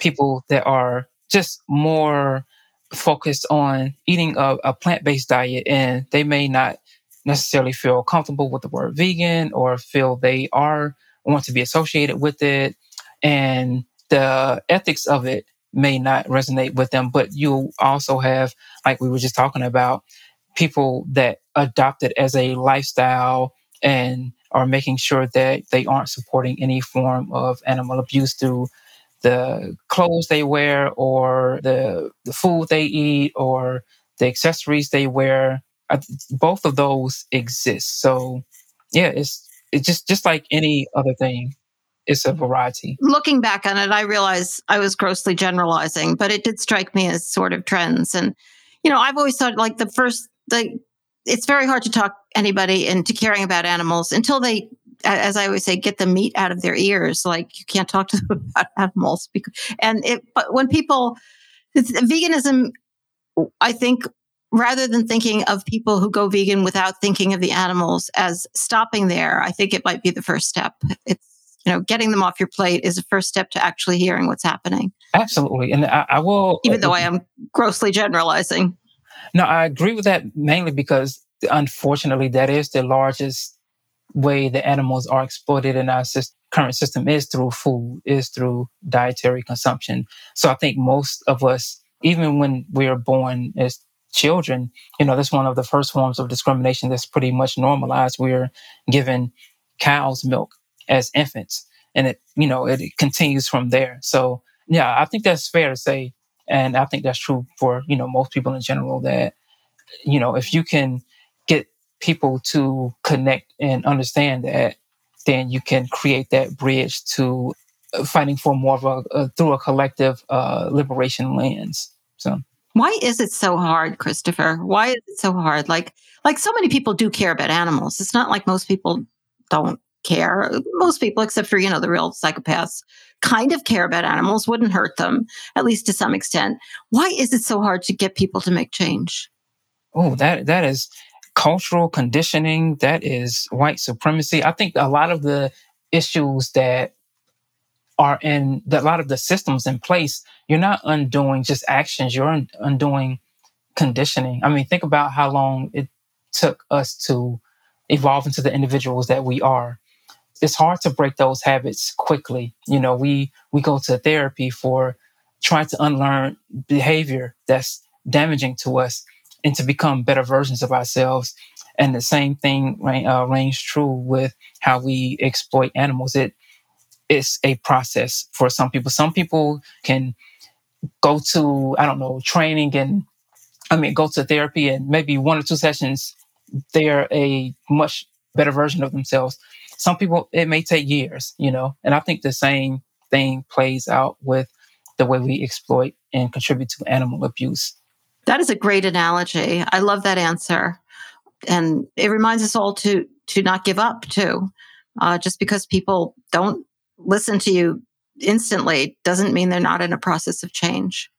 people that are just more focused on eating a, a plant based diet, and they may not necessarily feel comfortable with the word vegan or feel they are want to be associated with it. And the ethics of it may not resonate with them. But you also have, like we were just talking about, people that adopt it as a lifestyle and are making sure that they aren't supporting any form of animal abuse through the clothes they wear or the, the food they eat or the accessories they wear. Both of those exist. So yeah, it's it's just just like any other thing it's a variety. Looking back on it, I realize I was grossly generalizing, but it did strike me as sort of trends. And, you know, I've always thought like the first, the, it's very hard to talk anybody into caring about animals until they, as I always say, get the meat out of their ears. Like you can't talk to them about animals. Because, and it, but when people, veganism, I think rather than thinking of people who go vegan without thinking of the animals as stopping there, I think it might be the first step. It's you know, getting them off your plate is a first step to actually hearing what's happening. Absolutely. And I, I will. Even though I am grossly generalizing. No, I agree with that mainly because unfortunately, that is the largest way the animals are exploited in our system, current system is through food, is through dietary consumption. So I think most of us, even when we are born as children, you know, that's one of the first forms of discrimination that's pretty much normalized. We're given cow's milk as infants, and it, you know, it, continues from there. So yeah, I think that's fair to say, and I think that's true for you know most people in general that you know if you can get people to connect and understand that, then you can create that bridge to uh, fighting for more of a, a through a collective uh, liberation lens. So. Why is it so hard, Christopher? Why is it so hard? Like, like so many people do care about animals. It's not like most people don't care. Most people, except for you know the real psychopaths, kind of care about animals. Wouldn't hurt them, at least to some extent. Why is it so hard to get people to make change? Oh, that that is cultural conditioning, that is white supremacy. I think a lot of the issues that are in the, a lot of the systems in place, you're not undoing just actions, you're un- undoing conditioning. I mean, think about how long it took us to evolve into the individuals that we are. It's hard to break those habits quickly. You know, we we go to therapy for trying to unlearn behavior that's damaging to us and to become better versions of ourselves. And the same thing uh, reigns true with how we exploit animals. It is a process for some people. Some people can go to, I don't know, training and I mean, go to therapy and maybe one or two sessions, they're a much better version of themselves. Some people, it may take years, you know, and I think the same thing plays out with the way we exploit and contribute to animal abuse. That is a great analogy. I love that answer. And it reminds us all to to not give up too. Uh, just because people don't listen to you instantly doesn't mean they're not in a process of change.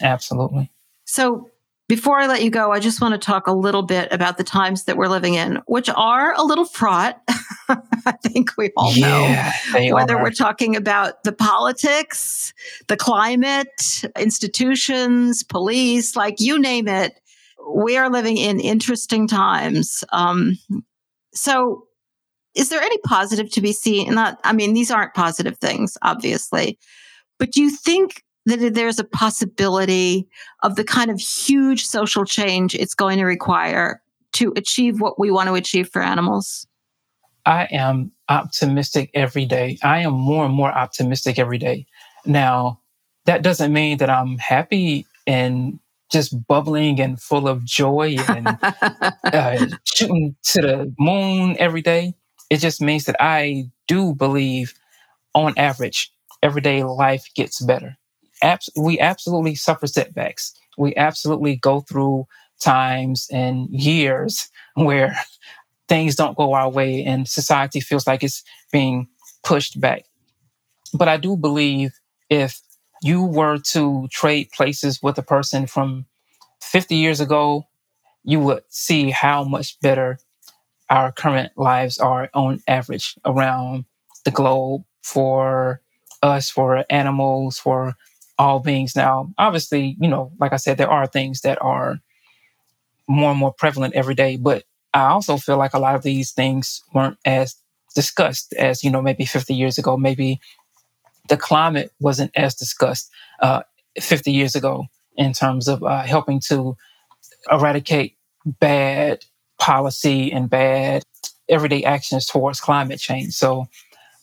Absolutely. So before I let you go, I just want to talk a little bit about the times that we're living in, which are a little fraught. I think we all yeah, know. Whether are. we're talking about the politics, the climate, institutions, police, like you name it, we are living in interesting times. Um, so, is there any positive to be seen? Not, I mean, these aren't positive things, obviously, but do you think that there's a possibility of the kind of huge social change it's going to require to achieve what we want to achieve for animals? I am optimistic every day. I am more and more optimistic every day. Now, that doesn't mean that I'm happy and just bubbling and full of joy and uh, shooting to the moon every day. It just means that I do believe, on average, everyday life gets better abs- we absolutely suffer setbacks. We absolutely go through times and years where things don't go our way and society feels like it's being pushed back. But I do believe if you were to trade places with a person from 50 years ago, you would see how much better our current lives are on average around the globe for us, for animals, for all beings. Now, obviously, you know, like I said, there are things that are more and more prevalent every day, but I also feel like a lot of these things weren't as discussed as, you know, maybe 50 years ago. Maybe the climate wasn't as discussed uh, 50 years ago in terms of uh, helping to eradicate bad policy and bad everyday actions towards climate change. So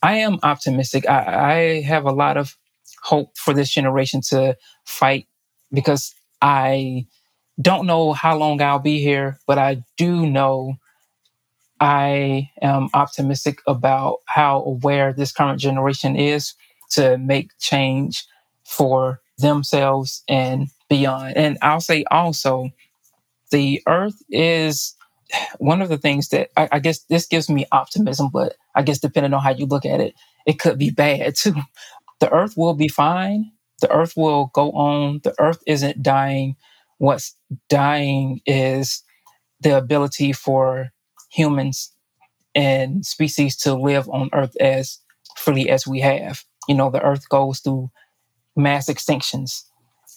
I am optimistic. I, I have a lot of hope for this generation to fight because I don't know how long I'll be here, but I do know I am optimistic about how aware this current generation is to make change for themselves and beyond. And I'll say also, the earth is one of the things that I, I, guess this gives me optimism, but I guess depending on how you look at it, it could be bad too the earth will be fine. The earth will go on. The earth isn't dying. What's dying is the ability for humans and species to live on earth as freely as we have. You know, the earth goes through mass extinctions.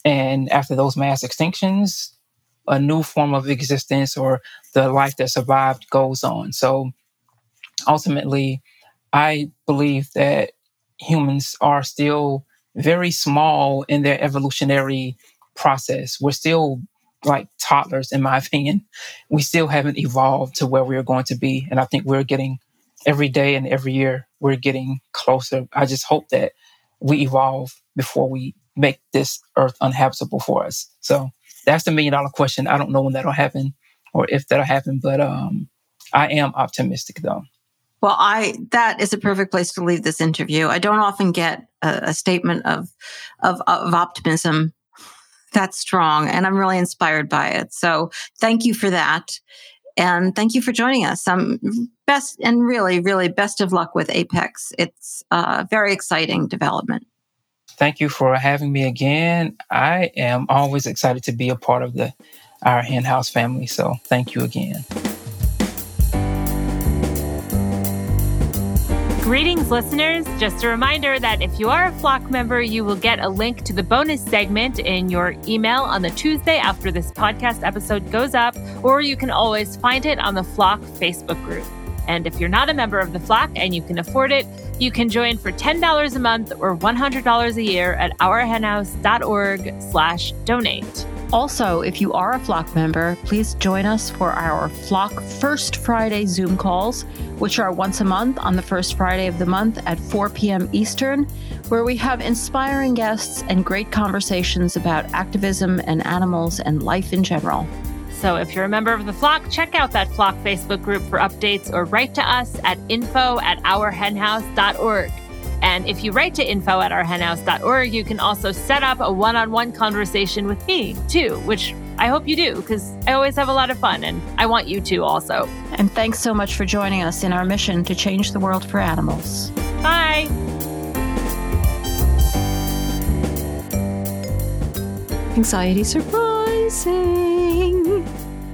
And after those mass extinctions, a new form of existence or the life that survived goes on. So ultimately, I believe that humans are still very small in their evolutionary process. We're still like toddlers, in my opinion. We still haven't evolved to where we're going to be. And I think we're getting every day and every year, we're getting closer. I just hope that we evolve before we make this earth unhabitable for us. So that's the million dollar question. I don't know when that'll happen or if that'll happen, but um, I am optimistic though. Well, I that is a perfect place to leave this interview. I don't often get a, a statement of, of of optimism that's strong, and I'm really inspired by it. So, thank you for that, and thank you for joining us. Um, best and really, really best of luck with Apex. It's a very exciting development. Thank you for having me again. I am always excited to be a part of the our hen house family. So, thank you again. Greetings, listeners. Just a reminder that if you are a Flock member, you will get a link to the bonus segment in your email on the Tuesday after this podcast episode goes up, or you can always find it on the Flock Facebook group. And if you're not a member of the Flock and you can afford it, you can join for $10 a month or $100 a year at ourhenhouse.org slash donate. Also, if you are a Flock member, please join us for our Flock First Friday Zoom calls, which are once a month on the first Friday of the month at 4 p.m. Eastern, where we have inspiring guests and great conversations about activism and animals and life in general. So if you're a member of the flock, check out that flock Facebook group for updates or write to us at info at ourhenhouse.org. And if you write to info at ourhenhouse.org, you can also set up a one on one conversation with me too, which I hope you do because I always have a lot of fun and I want you to also. And thanks so much for joining us in our mission to change the world for animals. Bye. Anxiety surprising.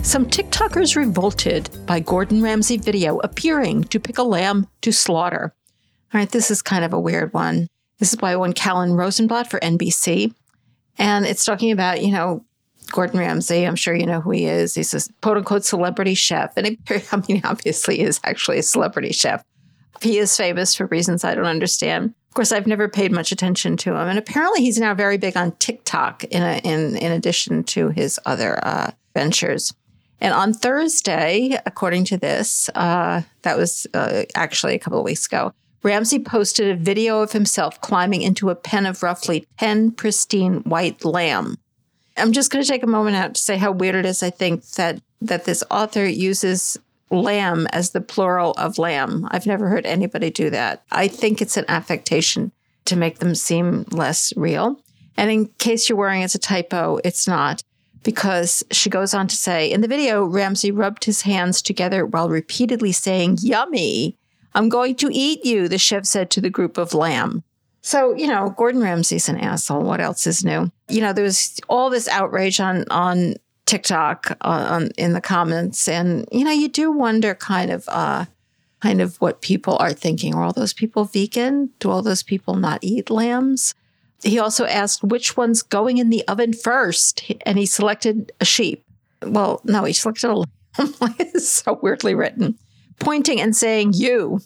Some TikTokers revolted by Gordon Ramsay video appearing to pick a lamb to slaughter. All right, this is kind of a weird one. This is by one Kalhan Rosenblatt for NBC. And it's talking about, you know, Gordon Ramsay. I'm sure you know who he is. He's a quote unquote celebrity chef. And it, I mean, obviously, is actually a celebrity chef. He is famous for reasons I don't understand. Of course, I've never paid much attention to him. And apparently, he's now very big on TikTok in, a, in, in addition to his other uh, ventures. And on Thursday, according to this, uh, that was uh, actually a couple of weeks ago, Ramsay posted a video of himself climbing into a pen of roughly 10 pristine white lamb. I'm just going to take a moment out to say how weird it is, I think, that, that this author uses lamb as the plural of lamb. I've never heard anybody do that. I think it's an affectation to make them seem less real. And in case you're worrying it's a typo, it's not because she goes on to say in the video, Ramsay rubbed his hands together while repeatedly saying, Yummy. I'm going to eat you, the chef said to the group of lamb. So, you know, Gordon Ramsay's an asshole. What else is new? You know, there was all this outrage on on TikTok uh, on, in the comments, and you know, you do wonder kind of uh, kind of what people are thinking. Are all those people vegan? Do all those people not eat lambs? He also asked which one's going in the oven first, and he selected a sheep. Well, no, he selected a lamb. it's so weirdly written pointing and saying, You.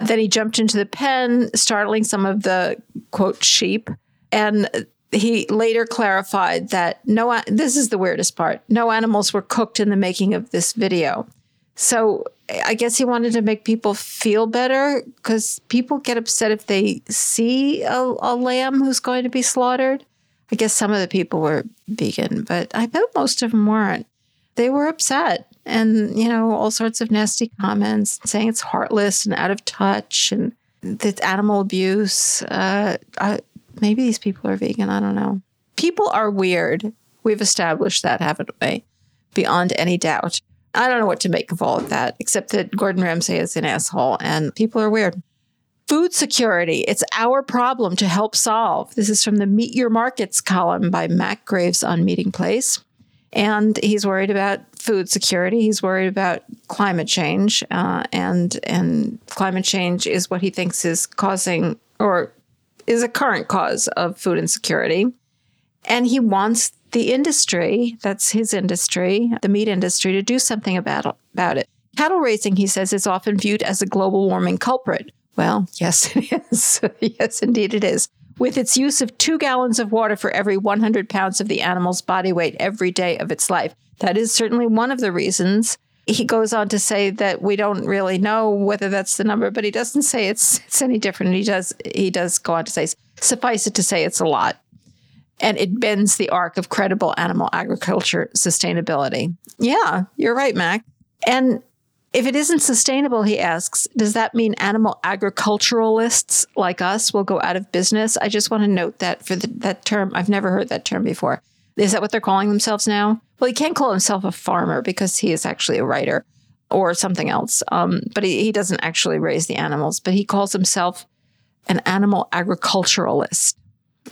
Then he jumped into the pen, startling some of the quote sheep. And he later clarified that no, this is the weirdest part no animals were cooked in the making of this video. So I guess he wanted to make people feel better because people get upset if they see a, a, lamb who's going to be slaughtered. I guess some of the people were vegan, but I bet most of them weren't. They were upset and you know all sorts of nasty comments saying it's heartless and out of touch and that animal abuse uh, I, maybe these people are vegan i don't know people are weird we've established that haven't we beyond any doubt i don't know what to make of all of that except that gordon ramsay is an asshole and people are weird Food security, it's our problem to help solve. This is from the Meet Your Markets column by Matt Graves on Meatingplace. and he's worried about food security. He's worried about climate change, uh, and and climate change is what he thinks is causing or is a current cause of food insecurity. And he wants the industry, that's his industry, the meat industry, to do something about, about it. Cattle raising, he says, is often viewed as a global warming culprit. Well, yes, it is. yes, indeed, it is. With its use of two gallons of water for every 100 pounds of the animal's body weight every day of its life. That is certainly one of the reasons. He goes on to say that we don't really know whether that's the number, but he doesn't say it's it's any different. He does he does go on to say suffice it to say it's a lot and it bends the arc of credible animal agriculture sustainability. Yeah, you're right, Mac. And if it isn't sustainable, he asks, does that mean animal agriculturalists like us will go out of business? I just want to note that for the, that term, I've never heard that term before. Is that what they're calling themselves now? Well, he can't call himself a farmer because he is actually a writer or something else. Um, but he, he doesn't actually raise the animals, but he calls himself an animal agriculturalist.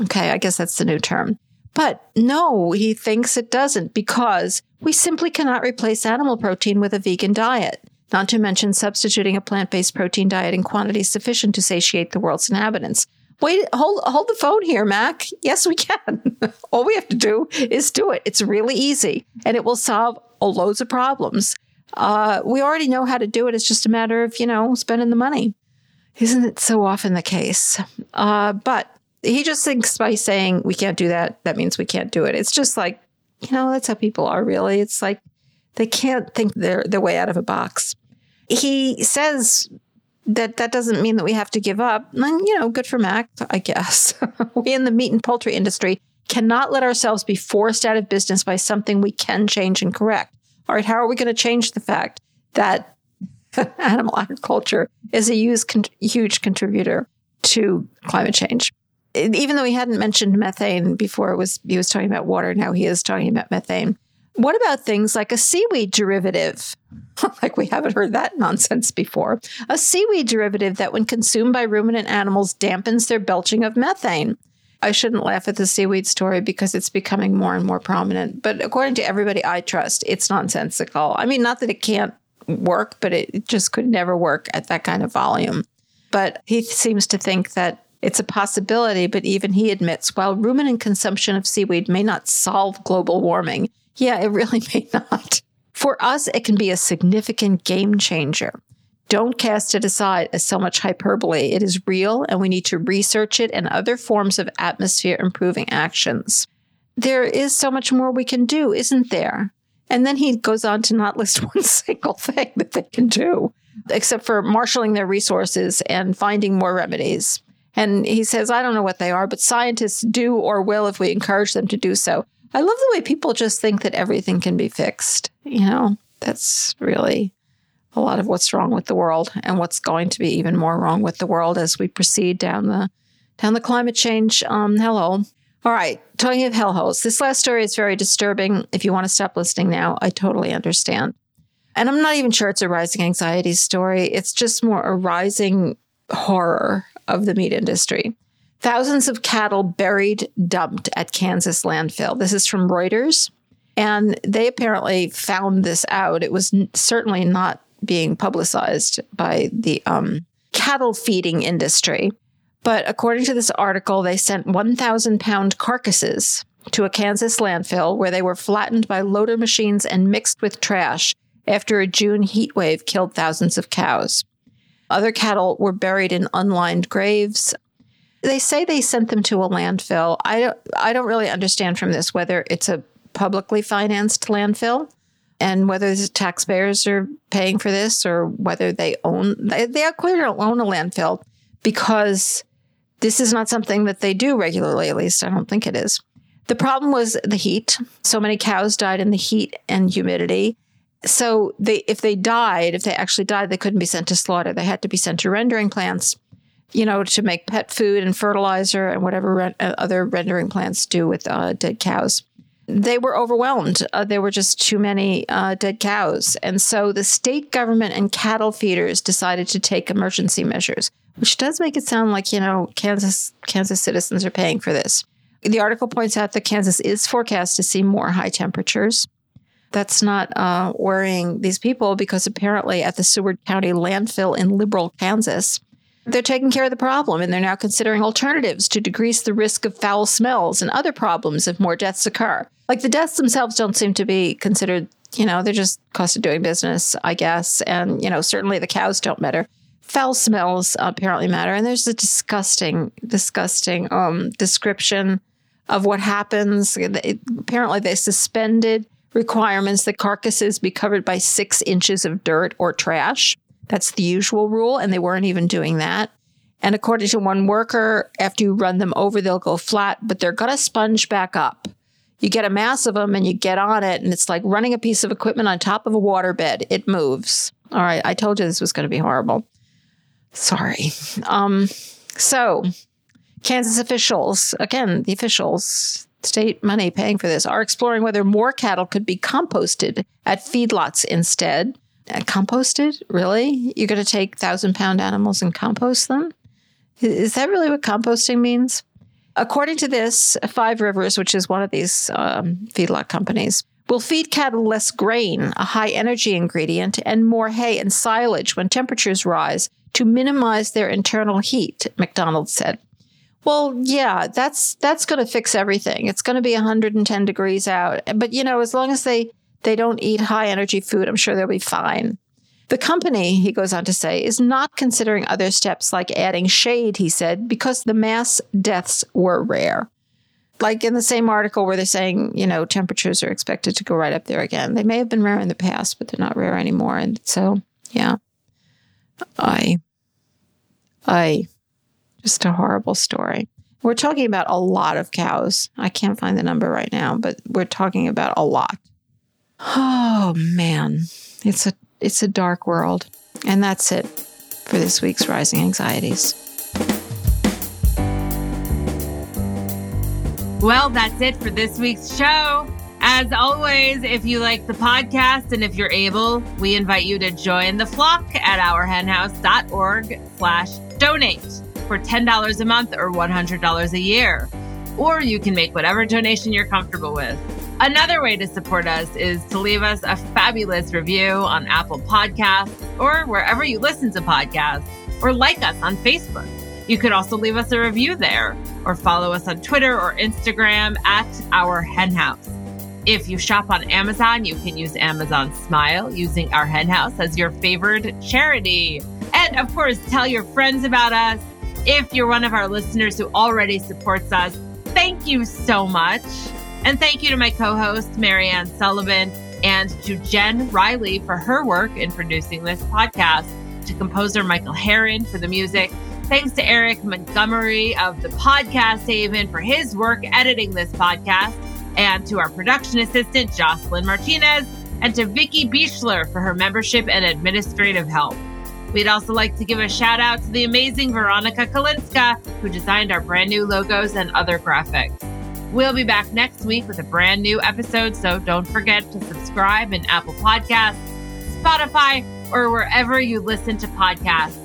Okay, I guess that's the new term. But no, he thinks it doesn't because we simply cannot replace animal protein with a vegan diet, not to mention substituting a plant based protein diet in quantities sufficient to satiate the world's inhabitants. Wait, hold, hold the phone here, Mac. Yes, we can. All we have to do is do it. It's really easy and it will solve loads of problems. Uh, we already know how to do it. It's just a matter of, you know, spending the money. Isn't it so often the case? Uh, but he just thinks by saying we can't do that, that means we can't do it. It's just like, you know, that's how people are really. It's like they can't think their, their way out of a box. He says that that doesn't mean that we have to give up. And, you know, good for Mac, I guess. we in the meat and poultry industry cannot let ourselves be forced out of business by something we can change and correct. All right, how are we going to change the fact that animal agriculture is a huge, huge contributor to climate change? Even though he hadn't mentioned methane before, was he was talking about water. Now he is talking about methane. What about things like a seaweed derivative? like we haven't heard that nonsense before. A seaweed derivative that, when consumed by ruminant animals, dampens their belching of methane. I shouldn't laugh at the seaweed story because it's becoming more and more prominent. But according to everybody I trust, it's nonsensical. I mean, not that it can't work, but it just could never work at that kind of volume. But he seems to think that it's a possibility, but even he admits while ruminant consumption of seaweed may not solve global warming, yeah, it really may not. For us, it can be a significant game changer. Don't cast it aside as so much hyperbole. It is real, and we need to research it and other forms of atmosphere improving actions. There is so much more we can do, isn't there? And then he goes on to not list one single thing that they can do, except for marshaling their resources and finding more remedies. And he says, I don't know what they are, but scientists do or will if we encourage them to do so. I love the way people just think that everything can be fixed. You know, that's really a lot of what's wrong with the world and what's going to be even more wrong with the world as we proceed down the down the climate change um hello. All right, talking of hellholes, this last story is very disturbing. If you want to stop listening now, I totally understand. And I'm not even sure it's a rising anxiety story. It's just more a rising horror of the meat industry. Thousands of cattle buried, dumped at Kansas landfill. This is from Reuters. And they apparently found this out. It was certainly not being publicized by the um, cattle feeding industry. But according to this article, they sent 1,000 pound carcasses to a Kansas landfill where they were flattened by loader machines and mixed with trash after a June heat wave killed thousands of cows. Other cattle were buried in unlined graves. They say they sent them to a landfill. I don't, I don't really understand from this whether it's a publicly financed landfill and whether the taxpayers are paying for this or whether they own they, they clearly don't own a landfill because this is not something that they do regularly at least i don't think it is the problem was the heat so many cows died in the heat and humidity so they if they died if they actually died they couldn't be sent to slaughter. They had to be sent to rendering plants you know to make pet food and fertilizer and whatever re- uh, other rendering plants do with uh, dead cows. They were overwhelmed. Uh, there were just too many uh, dead cows. And so the state government and cattle feeders decided to take emergency measures which does make it sound like you know kansas kansas citizens are paying for this. The article points out that Kansas is forecast to see more high temperatures. That's not uh, worrying these people because apparently at the Seward County landfill in Liberal, Kansas, they're taking care of the problem and they're now considering alternatives to decrease the risk of foul smells and other problems if more deaths occur. Like the deaths themselves don't seem to be considered, you know, they're just cost of doing business, I guess. And, you know, certainly the cows don't matter. Foul smells apparently matter. And there's a disgusting, disgusting um, description of what happens. Apparently, they suspended requirements that carcasses be covered by six inches of dirt or trash. That's the usual rule, and they weren't even doing that. And according to one worker, after you run them over, they'll go flat, but they're going to sponge back up. You get a mass of them and you get on it, and it's like running a piece of equipment on top of a waterbed. It moves. All right, I told you this was going to be horrible. Sorry. Um, so, Kansas officials, again, the officials, state money paying for this, are exploring whether more cattle could be composted at feedlots instead. Uh, composted? Really? You're going to take thousand pound animals and compost them? Is that really what composting means? According to this, Five Rivers, which is one of these um, feedlot companies, will feed cattle less grain, a high energy ingredient, and more hay and silage when temperatures rise to minimize their internal heat, McDonald said. Well, yeah, that's that's going to fix everything. It's going to be 110 degrees out, but you know, as long as they they don't eat high energy food, I'm sure they'll be fine. The company, he goes on to say, is not considering other steps like adding shade, he said, because the mass deaths were rare. Like in the same article where they're saying, you know, temperatures are expected to go right up there again. They may have been rare in the past, but they're not rare anymore. And so, yeah, I, I, just a horrible story. We're talking about a lot of cows. I can't find the number right now, but we're talking about a lot. Oh man, it's a it's a dark world. And that's it for this week's Rising Anxieties. Well, that's it for this week's show. As always, if you like the podcast and if you're able, we invite you to join the flock at ourhenhouse.org slash donate for $10 a month or $100 a year. Or you can make whatever donation you're comfortable with. Another way to support us is to leave us a fabulous review on Apple Podcasts or wherever you listen to podcasts, or like us on Facebook. You could also leave us a review there or follow us on Twitter or Instagram at Our Henhouse. If you shop on Amazon, you can use Amazon Smile using Our Henhouse as your favorite charity. And of course, tell your friends about us. If you're one of our listeners who already supports us, thank you so much. And thank you to my co host, Mariann Sullivan, and to Jen Riley for her work in producing this podcast, to composer Michael Herron for the music. Thanks to Eric Montgomery of the Podcast Haven for his work editing this podcast, and to our production assistant, Jocelyn Martinez, and to Vicki Bichler for her membership and administrative help. We'd also like to give a shout out to the amazing Veronica Kalinska, who designed our brand new logos and other graphics. We'll be back next week with a brand new episode, so don't forget to subscribe in Apple Podcasts, Spotify, or wherever you listen to podcasts.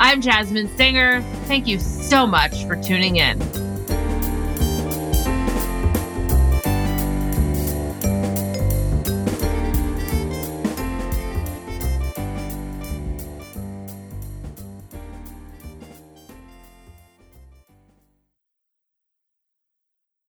I'm Jasmin Singer. Thank you so much for tuning in.